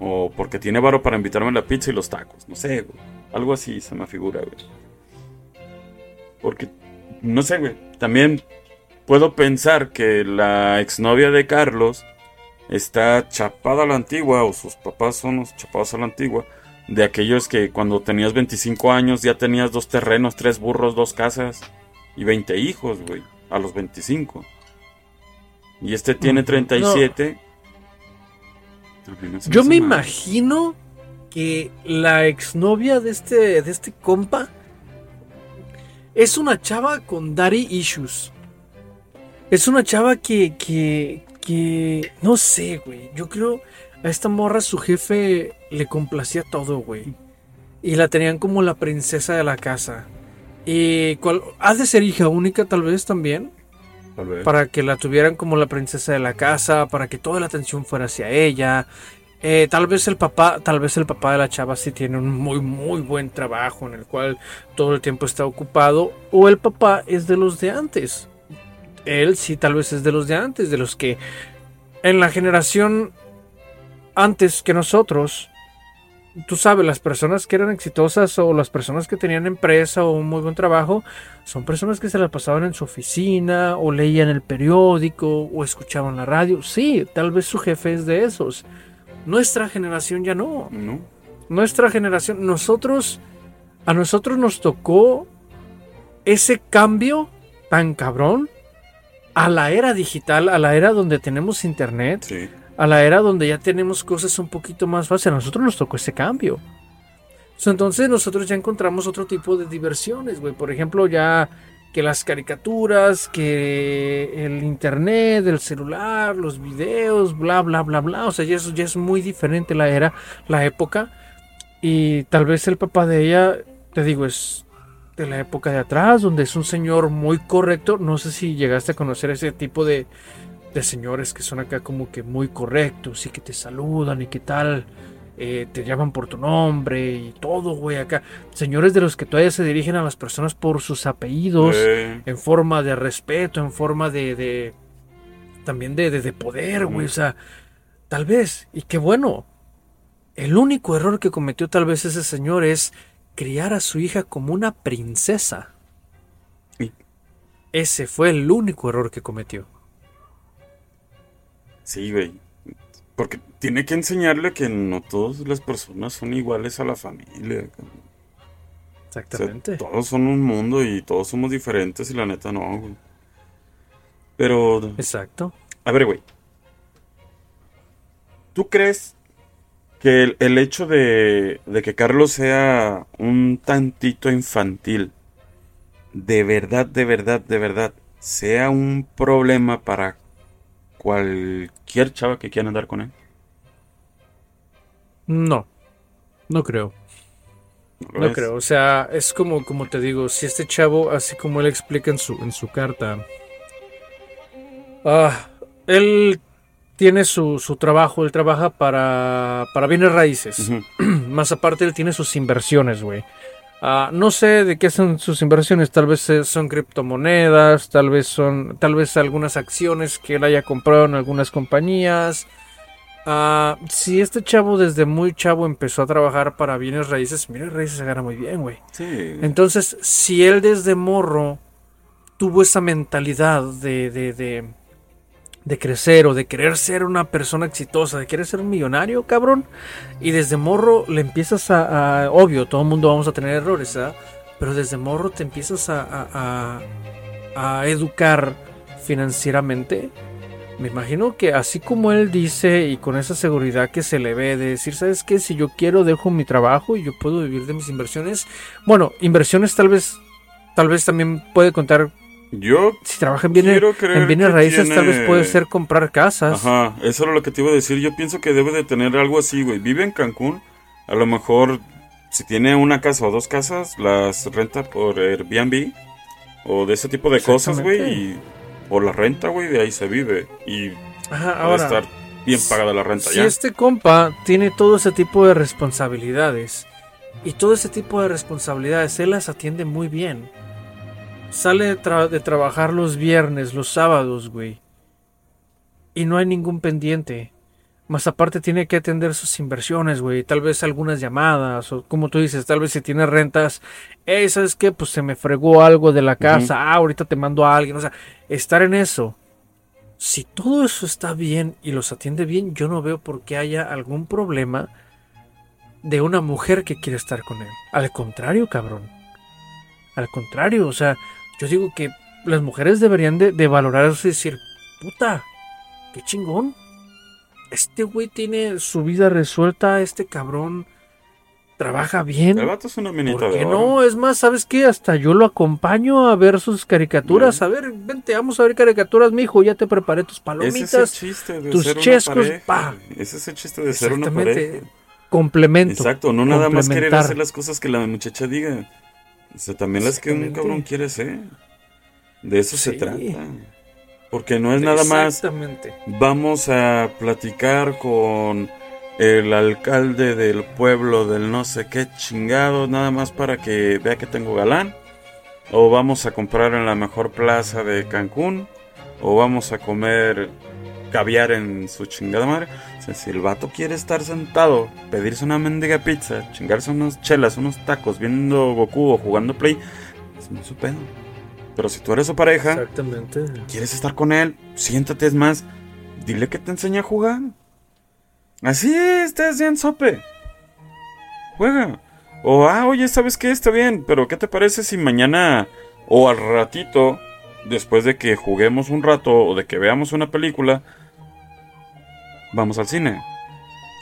O porque tiene varo para invitarme la pizza y los tacos. No sé, güey. Algo así se me figura, güey. Porque, no sé, güey. También puedo pensar que la exnovia de Carlos está chapada a la antigua, o sus papás son los chapados a la antigua, de aquellos que cuando tenías 25 años ya tenías dos terrenos, tres burros, dos casas y 20 hijos, güey, a los 25. Y este tiene Ujú. 37. También se Yo me mal. imagino que la exnovia de este, de este compa es una chava con daddy issues. Es una chava que, que, que, no sé, güey. Yo creo a esta morra su jefe le complacía todo, güey. Y la tenían como la princesa de la casa. Y cual, ha de ser hija única tal vez también Tal vez. para que la tuvieran como la princesa de la casa, para que toda la atención fuera hacia ella. Eh, tal vez el papá, tal vez el papá de la chava sí tiene un muy muy buen trabajo en el cual todo el tiempo está ocupado, o el papá es de los de antes. Él sí tal vez es de los de antes, de los que en la generación antes que nosotros, tú sabes, las personas que eran exitosas o las personas que tenían empresa o un muy buen trabajo, son personas que se la pasaban en su oficina o leían el periódico o escuchaban la radio. Sí, tal vez su jefe es de esos. Nuestra generación ya no. ¿No? Nuestra generación, nosotros, a nosotros nos tocó ese cambio tan cabrón a la era digital, a la era donde tenemos internet, Sí. a la era donde ya tenemos cosas un poquito más fáciles. A nosotros nos tocó ese cambio. So, Entonces nosotros ya encontramos otro tipo de diversiones, güey. Por ejemplo, ya que las caricaturas, que el internet, el celular, los videos, bla, bla, bla, bla. O sea, ya es, ya es muy diferente la era, la época. Y tal vez el papá de ella, te digo, es de la época de atrás, donde es un señor muy correcto. No sé si llegaste a conocer ese tipo de, de señores que son acá como que muy correctos y que te saludan y que tal, eh, te llaman por tu nombre y todo, güey, acá. Señores de los que todavía se dirigen a las personas por sus apellidos, Eh, en forma de respeto, en forma de... de también de, de, de poder, güey, o sea, tal vez, y qué bueno. El único error que cometió tal vez ese señor es criar a su hija como una princesa. Ese fue el único error que cometió. sí, güey. Porque tiene que enseñarle que no todas las personas son iguales a la familia. cabrón. O sea, Exactamente. todos son un mundo y todos somos diferentes y la neta no, güey. Pero, Exacto. a ver, güey. ¿Tú crees que el, el hecho de, de que Carlos sea un tantito infantil, de verdad, de verdad, de verdad, sea un problema para cualquier chava que quiera andar con él? No, no creo. ¿No creo. O sea, es como, como te digo, si este chavo, así como él explica en su, en su carta, ah, él tiene su, su trabajo, él trabaja para, para bienes raíces. Más aparte, él tiene sus inversiones, güey. Ah, no sé de qué son sus inversiones, tal vez eh, son criptomonedas, tal vez son, tal vez algunas acciones que él haya comprado en algunas compañías. Ah, si este chavo desde muy chavo empezó a trabajar para bienes raíces, bienes raíces se gana muy bien, güey. Sí. Entonces, si él desde morro tuvo esa mentalidad de, de, de, de crecer o de querer ser una persona exitosa, de querer ser un millonario, cabrón, y desde morro le empiezas a, obvio, todo el mundo vamos a tener errores, ¿ah? Pero desde morro te empiezas a, a- a educar financieramente. Me imagino que así como él dice y con esa seguridad que se le ve de decir, ¿sabes qué? Si yo quiero dejo mi trabajo y yo puedo vivir de mis inversiones. Bueno, inversiones tal vez, tal vez también puede contar, Yo si trabaja en bienes, quiero creer en bienes raíces tal vez puede ser comprar casas. Ajá, eso era lo que te iba a decir. Yo pienso que debe de tener algo así, güey. Vive en Cancún. A lo mejor, si tiene una casa o dos casas, las renta por Airbnb. O de ese tipo de cosas, güey. Por la renta, güey, de ahí se vive. Y Ajá, puede ahora, estar bien pagada la renta Si ya. este compa tiene todo ese tipo de responsabilidades y todo ese tipo de responsabilidades, él las atiende muy bien. Sale de, tra- de trabajar los viernes, los sábados, güey. Y no hay ningún pendiente. Más aparte tiene que atender sus inversiones, güey. Tal vez algunas llamadas. O como tú dices, tal vez si tiene rentas. Eh, ¿sabes qué? Pues se me fregó algo de la casa. Ah, ahorita te mando a alguien. O sea, estar en eso. Si todo eso está bien y los atiende bien, yo no veo por qué haya algún problema de una mujer que quiere estar con él. Al contrario, cabrón. Al contrario, o sea, yo digo que las mujeres deberían de, de valorarse y decir, puta, qué chingón. Este güey tiene su vida resuelta, este cabrón trabaja bien. El vato es una minita ¿Por de oro. no? Es más, ¿sabes qué? Hasta yo lo acompaño a ver sus caricaturas. A ver, vente, vamos a ver caricaturas, mijo. Ya te preparé tus Ese palomitas. es chiste de tus ser chescos, pa. Ese es el chiste de ser una pareja. Complemento. Exacto, no nada más querer hacer las cosas que la muchacha diga. O sea, también las que un cabrón quiere hacer. De eso se trata. Porque no es nada más Exactamente. vamos a platicar con el alcalde del pueblo del no sé qué chingado, nada más para que vea que tengo galán. O vamos a comprar en la mejor plaza de Cancún. O vamos a comer caviar en su chingada madre. O sea, si el vato quiere estar sentado, pedirse una mendiga pizza, chingarse unas chelas, unos tacos, viendo Goku o jugando Play, es muy su pedo. Pero si tú eres su pareja, Exactamente. quieres estar con él, siéntate, es más, dile que te enseñe a jugar. Así es, estás bien sope. Juega. O, ah, oye, ¿sabes qué? Está bien, pero ¿qué te parece si mañana o al ratito, después de que juguemos un rato o de que veamos una película, vamos al cine?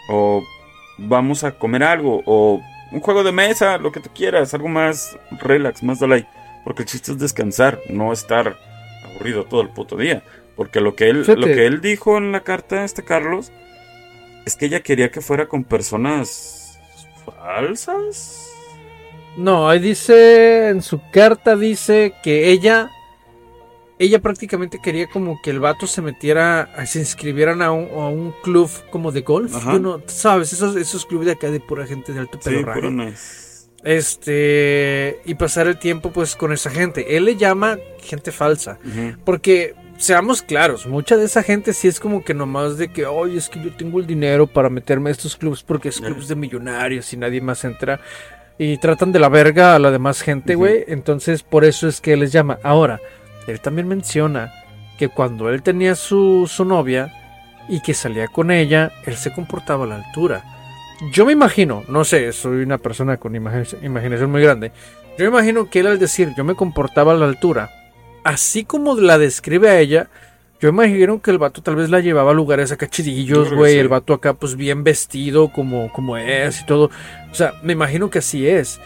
O vamos a comer algo, o un juego de mesa, lo que tú quieras, algo más relax, más light. Porque el chiste es descansar, no estar aburrido todo el puto día. Porque lo que él, Fíjate. lo que él dijo en la carta este Carlos es que ella quería que fuera con personas falsas. No, ahí dice, en su carta dice que ella, ella prácticamente quería como que el vato se metiera, se inscribieran a un, a un club como de golf. Ajá. Sabes, esos, esos clubes de acá de pura gente de alto Sí, pelo es. Este, y pasar el tiempo pues con esa gente. Él le llama gente falsa. Porque, seamos claros, mucha de esa gente sí es como que nomás de que, oye, es que yo tengo el dinero para meterme a estos clubs porque es clubs de millonarios y nadie más entra. Y tratan de la verga a la demás gente, güey. Entonces, por eso es que les llama. Ahora, él también menciona que cuando él tenía su, su novia y que salía con ella, él se comportaba a la altura. Yo me imagino, no sé, soy una persona con imagi- imaginación muy grande. Yo me imagino que él al decir yo me comportaba a la altura, así como la describe a ella, yo imagino que el vato tal vez la llevaba a lugares acá chidillos, güey, sí. el vato acá pues bien vestido como, como es y todo. O sea, me imagino que así es.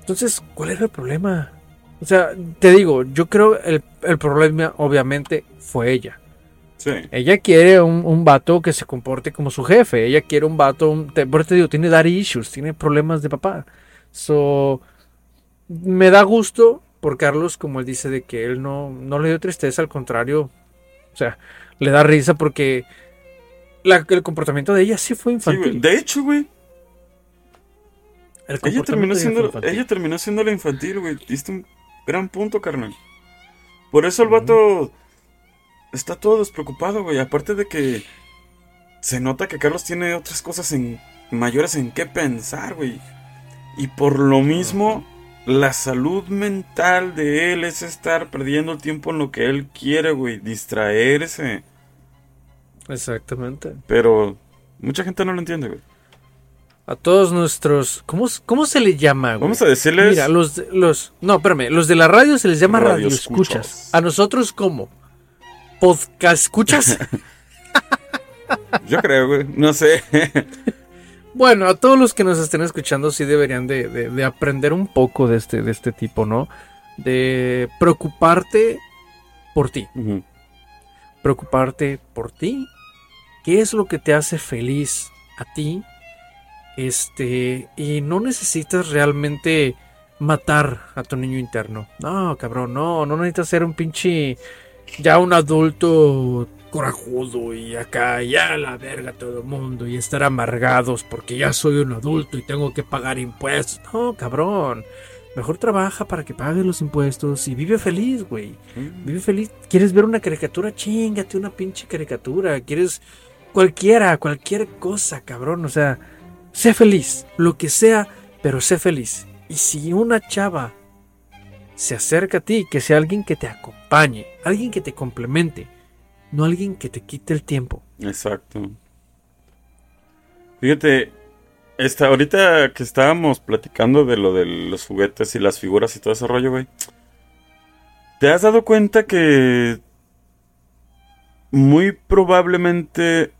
Entonces, ¿cuál era el problema? O sea, te digo, yo creo el, el problema obviamente fue ella. Sí. Ella quiere un, un vato que se comporte como su jefe. Ella quiere un vato. un- te, por eso te digo, tiene daddy issues, tiene problemas de papá. So, me da gusto por Carlos, como él dice, de que él no, no le dio tristeza, al contrario. O sea, le da risa porque la- el comportamiento de ella sí fue Sí, infantil. De hecho, güey, El ella terminó siendo, ella terminó siendo la infantil, güey. Diste un gran punto, carnal. Por eso el vato está todo despreocupado, güey. Aparte de que se nota que Carlos tiene otras cosas en mayores en qué pensar, güey. Y por lo mismo, la salud mental de él es estar perdiendo el tiempo en lo que él quiere, güey. Distraerse. Exactamente. Pero mucha gente no lo entiende, güey. A todos nuestros. ¿Cómo, cómo se le llama, güey? Vamos a decirles. Mira, los, los, no, espérame, los de la radio se les llama radio escuchas. A nosotros, ¿cómo? Podcast escuchas. Yo creo, güey. No sé. bueno, a todos los que nos estén escuchando sí deberían de, de- de aprender un poco de este, de este tipo, ¿no? De preocuparte por ti. Preocuparte por ti. ¿Qué es lo que te hace feliz a ti? Este, y no necesitas realmente matar a tu niño interno. No, cabrón, no, no necesitas ser un pinche ya un adulto corajudo y acá ya la verga todo el mundo y estar amargados porque ya soy un adulto y tengo que pagar impuestos. No, cabrón. Mejor trabaja para que pagues los impuestos y vive feliz, güey. Vive feliz. ¿Quieres ver una caricatura? Chingate una pinche caricatura. ¿Quieres cualquiera, cualquier cosa, cabrón? O sea, sé feliz. Lo que sea, pero sé feliz. Y si una chava se acerca a ti, que sea alguien que te acompañe, alguien que te complemente, no alguien que te quite el tiempo. Exacto. Fíjate, esta, ahorita que estábamos platicando de lo de los juguetes y las figuras y todo ese rollo, güey. ¿Te has dado cuenta que muy probablemente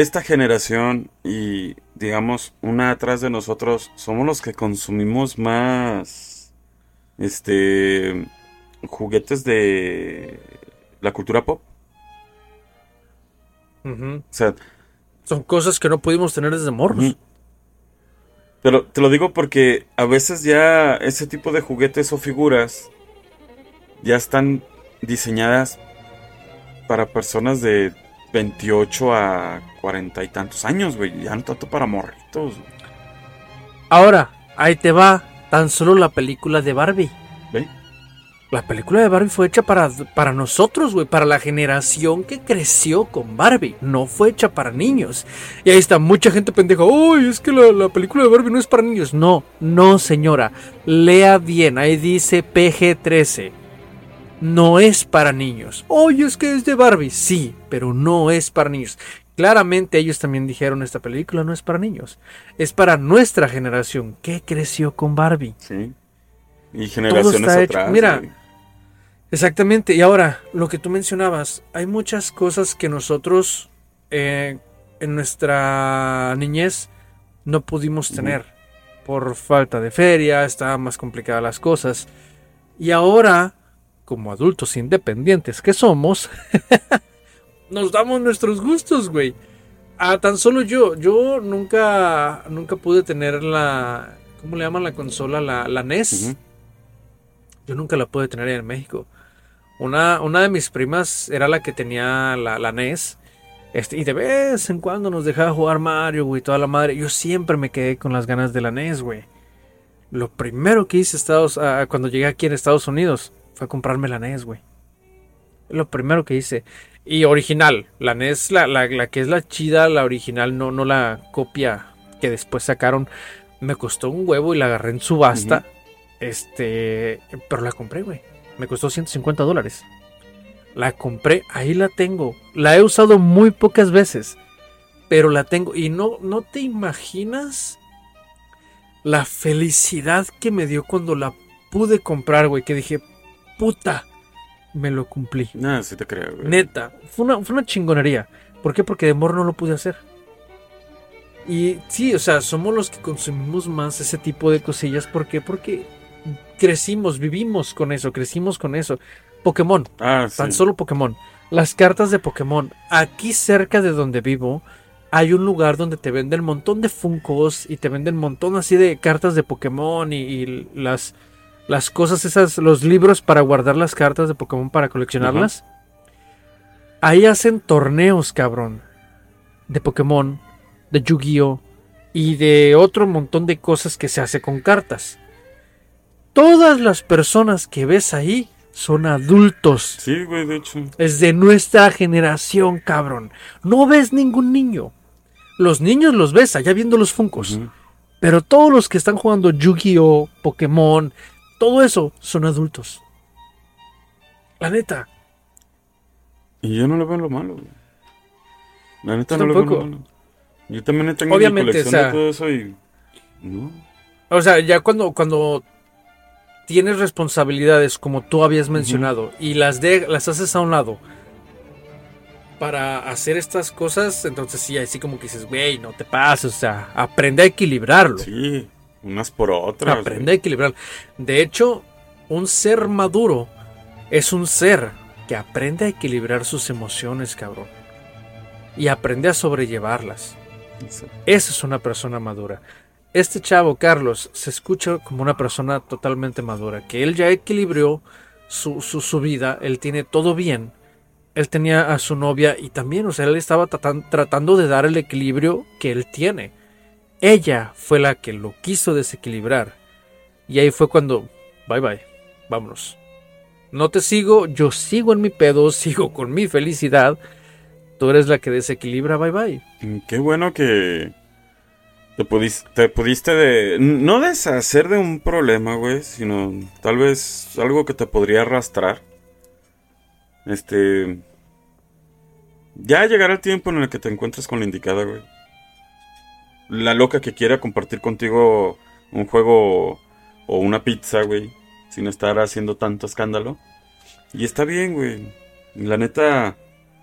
esta generación y digamos una atrás de nosotros somos los que consumimos más este juguetes de la cultura pop? O sea, Son cosas que no pudimos tener desde morros. Lo, te lo digo porque a veces ya ese tipo de juguetes o figuras ya están diseñadas para personas de 28 a 40 y tantos años, güey. Ya no tanto para morritos. Ahora, ahí te va tan solo la película de Barbie. ¿Ve? La película de Barbie fue hecha para, para nosotros, güey, para la generación que creció con Barbie. No fue hecha para niños. Y ahí está, mucha gente pendeja. Uy, es que la, la película de Barbie no es para niños. No, no, señora. Lea bien, ahí dice PG-13. No es para niños. Oye, es que es de Barbie. Sí, pero no es para niños. Claramente ellos también dijeron esta película no es para niños. Es para nuestra generación que creció con Barbie. Sí. Y generaciones atrás. Mira. Exactamente, y ahora, lo que tú mencionabas, hay muchas cosas que nosotros eh, en nuestra niñez no pudimos tener por falta de feria, estaban más complicadas las cosas. Y ahora, como adultos independientes que somos, nos damos nuestros gustos, güey. Ah, tan solo yo, yo nunca, nunca pude tener la, ¿cómo le llaman la consola? La, la NES. Yo nunca la pude tener en México. Una, una de mis primas era la que tenía la, la NES. Este, y de vez en cuando nos dejaba jugar Mario, güey, toda la madre. Yo siempre me quedé con las ganas de la NES, güey. Lo primero que hice Estados, ah, cuando llegué aquí en Estados Unidos fue comprarme la NES, güey. Lo primero que hice. Y original. La NES, la, la, la que es la chida, la original, no, no la copia que después sacaron. Me costó un huevo y la agarré en subasta. Este. Pero la compré, güey. Me costó 150 dólares. La compré, ahí la tengo. La he usado muy pocas veces. Pero la tengo. Y no, no te imaginas la felicidad que me dio cuando la pude comprar, güey. Que dije, puta, me lo cumplí. Nada, sí te creo, güey. Neta, fue una, fue una chingonería. ¿Por qué? Porque de morro no lo pude hacer. Y sí, o sea, somos los que consumimos más ese tipo de cosillas. ¿Por qué? Porque crecimos, vivimos con eso, crecimos con eso. Pokémon, Ah, sí. tan solo Pokémon. Las cartas de Pokémon. Aquí cerca de donde vivo hay un lugar donde te venden un montón de Funkos y te venden un montón así de cartas de Pokémon y, y las, las cosas esas, los libros para guardar las cartas de Pokémon para coleccionarlas. Ahí hacen torneos, cabrón. De Pokémon, de Yu-Gi-Oh! y de otro montón de cosas que se hace con cartas. Todas las personas que ves ahí son adultos. Sí, güey, de hecho. Es de nuestra generación, cabrón. No ves ningún niño. Los niños los ves allá viendo los Funcos. Ujú. Pero todos los que están jugando Yu-Gi-Oh, Pokémon, todo eso son adultos. La neta. Y yo no le veo lo malo, güey. La neta no le veo tampoco. lo malo. Yo también tengo Obviamente, mi colección o sea- de todo eso y... No. O sea, ya cuando, cuando tienes responsabilidades como tú habías mencionado y las, de, las haces a un lado para hacer estas cosas, entonces sí, así como que dices, güey, no te pases, o sea, aprende a equilibrarlo. Sí, unas por otras. Aprende a equilibrar. De hecho, un ser maduro es un ser que aprende a equilibrar sus emociones, cabrón. Y aprende a sobrellevarlas. Esa es una persona madura. Este chavo, Carlos, se escucha como una persona totalmente madura, que él ya equilibró su, su, su vida, él tiene todo bien, él tenía a su novia y también, o sea, él estaba tratando de dar el equilibrio que él tiene. Ella fue la que lo quiso desequilibrar. Y ahí fue cuando, bye bye, vámonos. No te sigo, yo sigo en mi pedo, sigo con mi felicidad. Tú eres la que desequilibra, bye bye. Mm, qué bueno que te pudiste, te pudiste de, no deshacer de un problema, güey, sino tal vez algo que te podría arrastrar. Este, ya llegará el tiempo en el que te encuentres con la indicada, güey. La loca que quiera compartir contigo un juego o una pizza, güey, sin estar haciendo tanto escándalo. Y está bien, güey. La neta,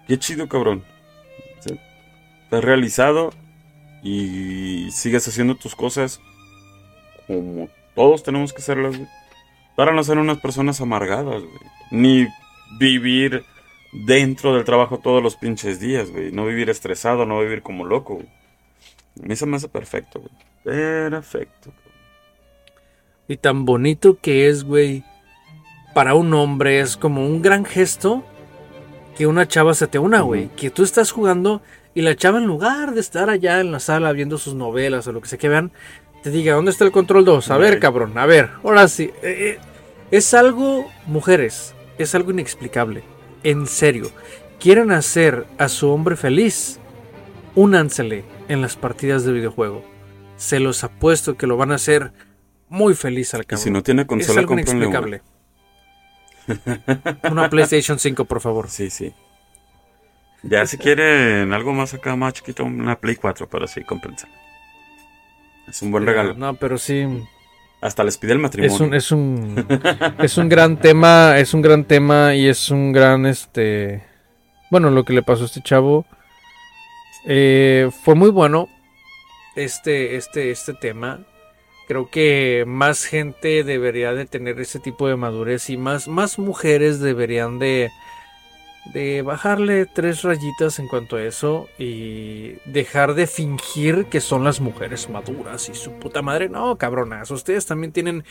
qué chido, cabrón. Te has realizado y sigues haciendo tus cosas como todos tenemos que hacerlas, güey. Para no ser unas personas amargadas, güey. Ni vivir dentro del trabajo todos los pinches días, güey. No vivir estresado, no vivir como loco, güey. A mí se me hace perfecto, güey. Perfecto. Y tan bonito que es, güey. Para un hombre es como un gran gesto que una chava se te una, güey. Que tú estás jugando y la chava en lugar de estar allá en la sala viendo sus novelas o lo que sea que vean, te diga, ¿dónde está el control 2? A ver, cabrón, a ver, ahora sí. Eh, eh, es algo, mujeres, es algo inexplicable en serio, quieren hacer a su hombre feliz, únansele en las partidas de videojuego. Se los apuesto que lo van a hacer muy feliz al cabo. Y si no tiene consola, es algo inexplicable. Una PlayStation 5, por favor. Sí, sí. Ya si quieren algo más acá, más chiquito, una Play 4, pero sí, compensa. Es un buen regalo. No, pero sí. Hasta les pide el matrimonio. Es un, es un, es un gran tema, es un gran tema y es un gran, este, bueno, lo que le pasó a este chavo eh, fue muy bueno. Este, este, este tema. Creo que más gente debería de tener ese tipo de madurez y más, más mujeres deberían de, de bajarle tres rayitas en cuanto a eso y dejar de fingir que son las mujeres maduras y su puta madre. No, cabronas, ustedes también tienen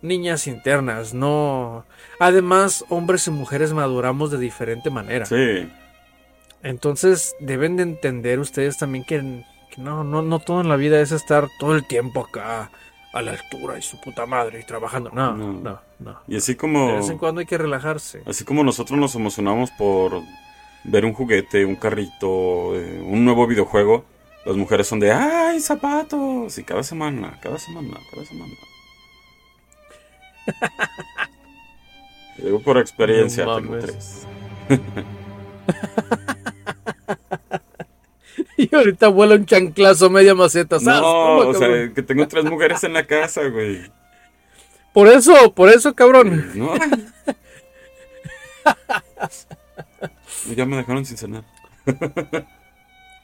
niñas internas, no. Además, hombres y mujeres maduramos de diferente manera. Sí. Entonces, deben de entender ustedes también que, no, no, no todo en la vida es estar todo el tiempo acá a la altura y su puta madre y trabajando. No, no, no, Y así como... De vez en cuando hay que relajarse. Así como nosotros nos emocionamos por ver un juguete, un carrito, eh, un nuevo videojuego, las mujeres son de, ¡ay, zapatos! Y cada semana, cada semana, cada semana. Digo por experiencia, tengo tres. Y ahorita vuela un chanclazo media maceta. No, o sea, que tengo tres mujeres en la casa, güey. Por eso, por eso, cabrón. No. ya me dejaron sin cenar.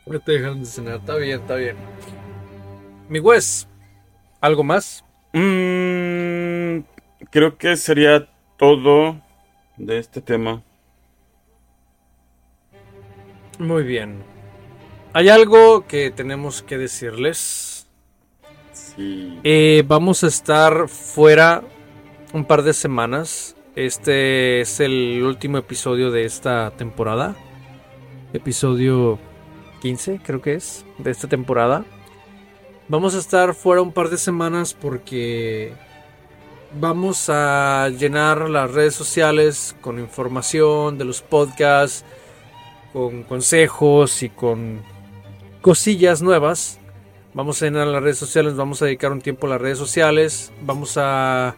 Ya te dejaron sin cenar, está bien, está bien. Mi Wes, ¿algo más? Mm, creo que sería todo de este tema. Muy bien. Hay algo que tenemos que decirles. Sí. Eh, vamos a estar fuera un par de semanas. Este es el último episodio de esta temporada. Episodio 15, creo que es, de esta temporada. Vamos a estar fuera un par de semanas porque vamos a llenar las redes sociales con información de los podcasts, con consejos y con cosillas nuevas. Vamos a llenar las redes sociales, vamos a dedicar un tiempo a las redes sociales, vamos a,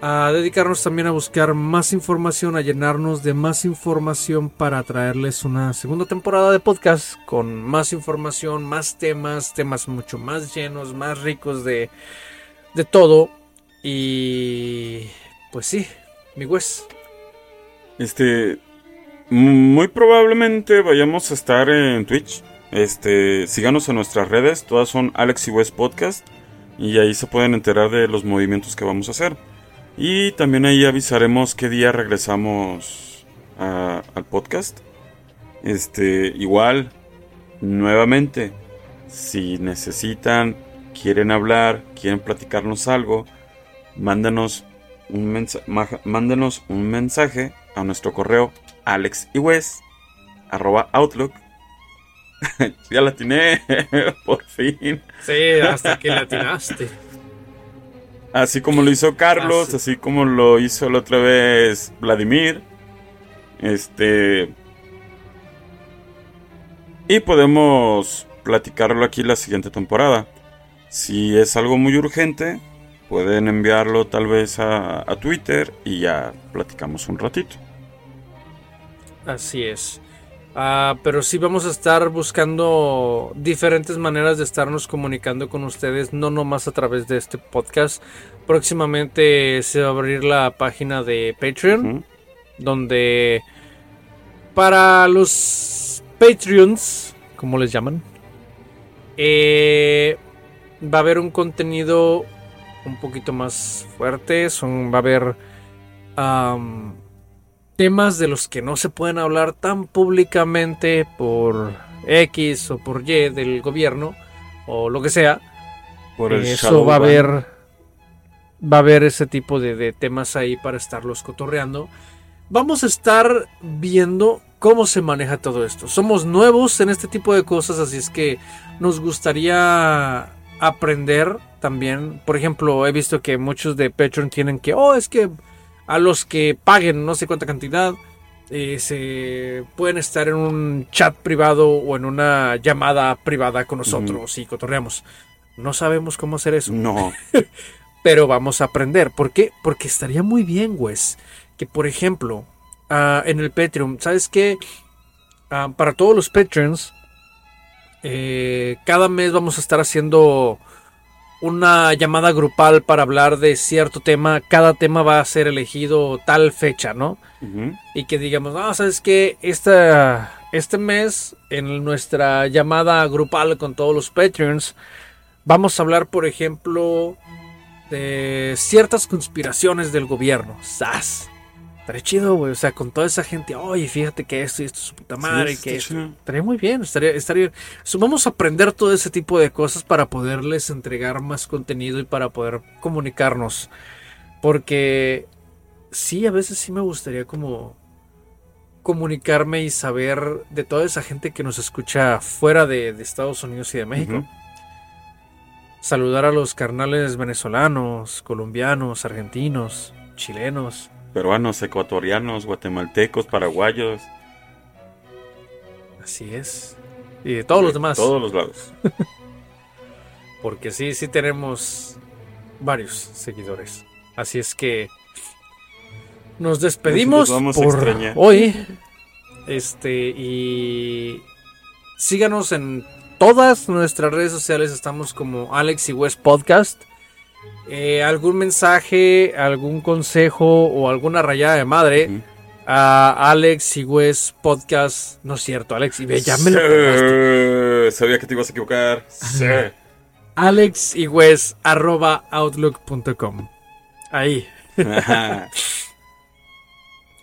dedicarnos también a buscar más información, a llenarnos de más información para traerles una segunda temporada de podcast con más información, más temas, temas mucho más llenos, más ricos de, de todo. Y pues sí, mi Wes. Este, muy probablemente vayamos a estar en Twitch este, síganos en nuestras redes, todas son Alex y West Podcast y ahí se pueden enterar de los movimientos que vamos a hacer. Y también ahí avisaremos qué día regresamos al podcast. Este, igual, nuevamente, si necesitan, quieren hablar, quieren platicarnos algo, mándanos un, un mensaje a nuestro correo Alex ya la atiné, por fin. Sí, hasta que la atinaste. Así como lo hizo Carlos, sí. así como lo hizo la otra vez Vladimir. Este. Y podemos platicarlo aquí la siguiente temporada. Si es algo muy urgente, pueden enviarlo tal vez a, a Twitter y ya platicamos un ratito. Así es. Ah, pero sí vamos a estar buscando diferentes maneras de estarnos comunicando con ustedes, no nomás a través de este podcast. Próximamente se va a abrir la página de Patreon, donde para los Patreons, como les llaman, eh, va a haber un contenido un poquito más fuerte, son, va a haber temas de los que no se pueden hablar tan públicamente por X o por Y del gobierno o lo que sea. Por el Eso va a haber va a haber ese tipo de, de temas ahí para estarlos cotorreando. Vamos a estar viendo cómo se maneja todo esto. Somos nuevos en este tipo de cosas, así es que nos gustaría aprender también. Por ejemplo, he visto que muchos de Patreon tienen que, oh, es que a los que paguen no sé cuánta cantidad, eh, se pueden estar en un chat privado o en una llamada privada con nosotros y cotorreamos. No sabemos cómo hacer eso, No. pero vamos a aprender. ¿Por qué? Porque estaría muy bien, Wes, que por ejemplo, ah, en el Patreon, ¿sabes qué? Ah, para todos los Patreons, eh, cada mes vamos a estar haciendo una llamada grupal para hablar de cierto tema. Cada tema va a ser elegido tal fecha, ¿no? Y que digamos, no, sabes que esta, este mes en nuestra llamada grupal con todos los Patreons vamos a hablar, por ejemplo, de ciertas conspiraciones del gobierno. ¡Sas! Estaría chido, güey. O sea, con toda esa gente, oye, fíjate que esto y esto es su puta madre, que esto. Estaría muy bien, estaría, estaría. vamos a aprender todo ese tipo de cosas para poderles entregar más contenido y para poder comunicarnos. Porque sí, a veces sí me gustaría como comunicarme y saber de toda esa gente que nos escucha fuera de, de Estados Unidos y de México. Saludar a los carnales venezolanos, colombianos, argentinos, chilenos. Peruanos, ecuatorianos, guatemaltecos, paraguayos. Así es. Y de todos los de demás. Todos los lados. Porque sí, sí tenemos varios seguidores. Así es que nos despedimos vamos por hoy. Este, y síganos en todas nuestras redes sociales. Estamos como Alex y West Podcast. Eh, algún mensaje, algún consejo o alguna rayada de madre a Alex y West Podcast. No es cierto, Alex. Y ya me lo Sabía que te ibas a equivocar. Sí. Alex y Wes arroba outlook.com. Ahí.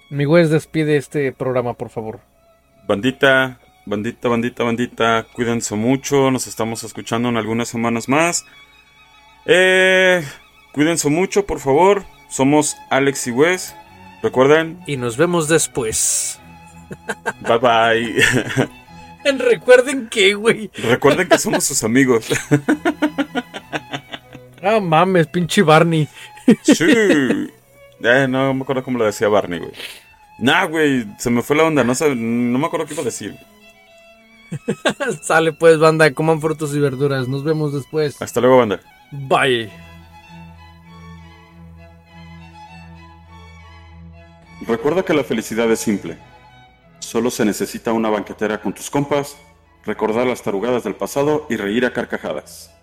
Mi Wes despide este programa, por favor. Bandita, bandita, bandita, bandita, cuídense mucho. Nos estamos escuchando en algunas semanas más. Eh, cuídense mucho, por favor. Somos Alex y Wes. Recuerden, Y nos vemos después. bye bye. Recuerden que, güey. Recuerden que somos sus amigos. Ah, mames, pinche Barney. Sí. Eh, no me acuerdo cómo lo decía Barney, güey. Nah, güey, se me fue la onda. No, sab- no me acuerdo qué iba a decir. Sale pues, banda. Coman frutos y verduras. Nos vemos después. Hasta luego, banda. Bye. Recuerda que la felicidad es simple. Solo se necesita una banquetera con tus compas, recordar las tarugadas del pasado y reír a carcajadas.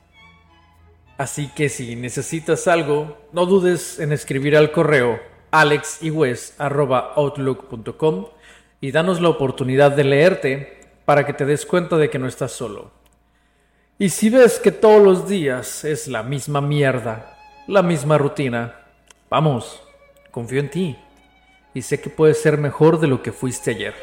Así que si necesitas algo, no dudes en escribir al correo alexyes.outlook.com y danos la oportunidad de leerte para que te des cuenta de que no estás solo. Y si ves que todos los días es la misma mierda, la misma rutina, vamos, confío en ti y sé que puedes ser mejor de lo que fuiste ayer.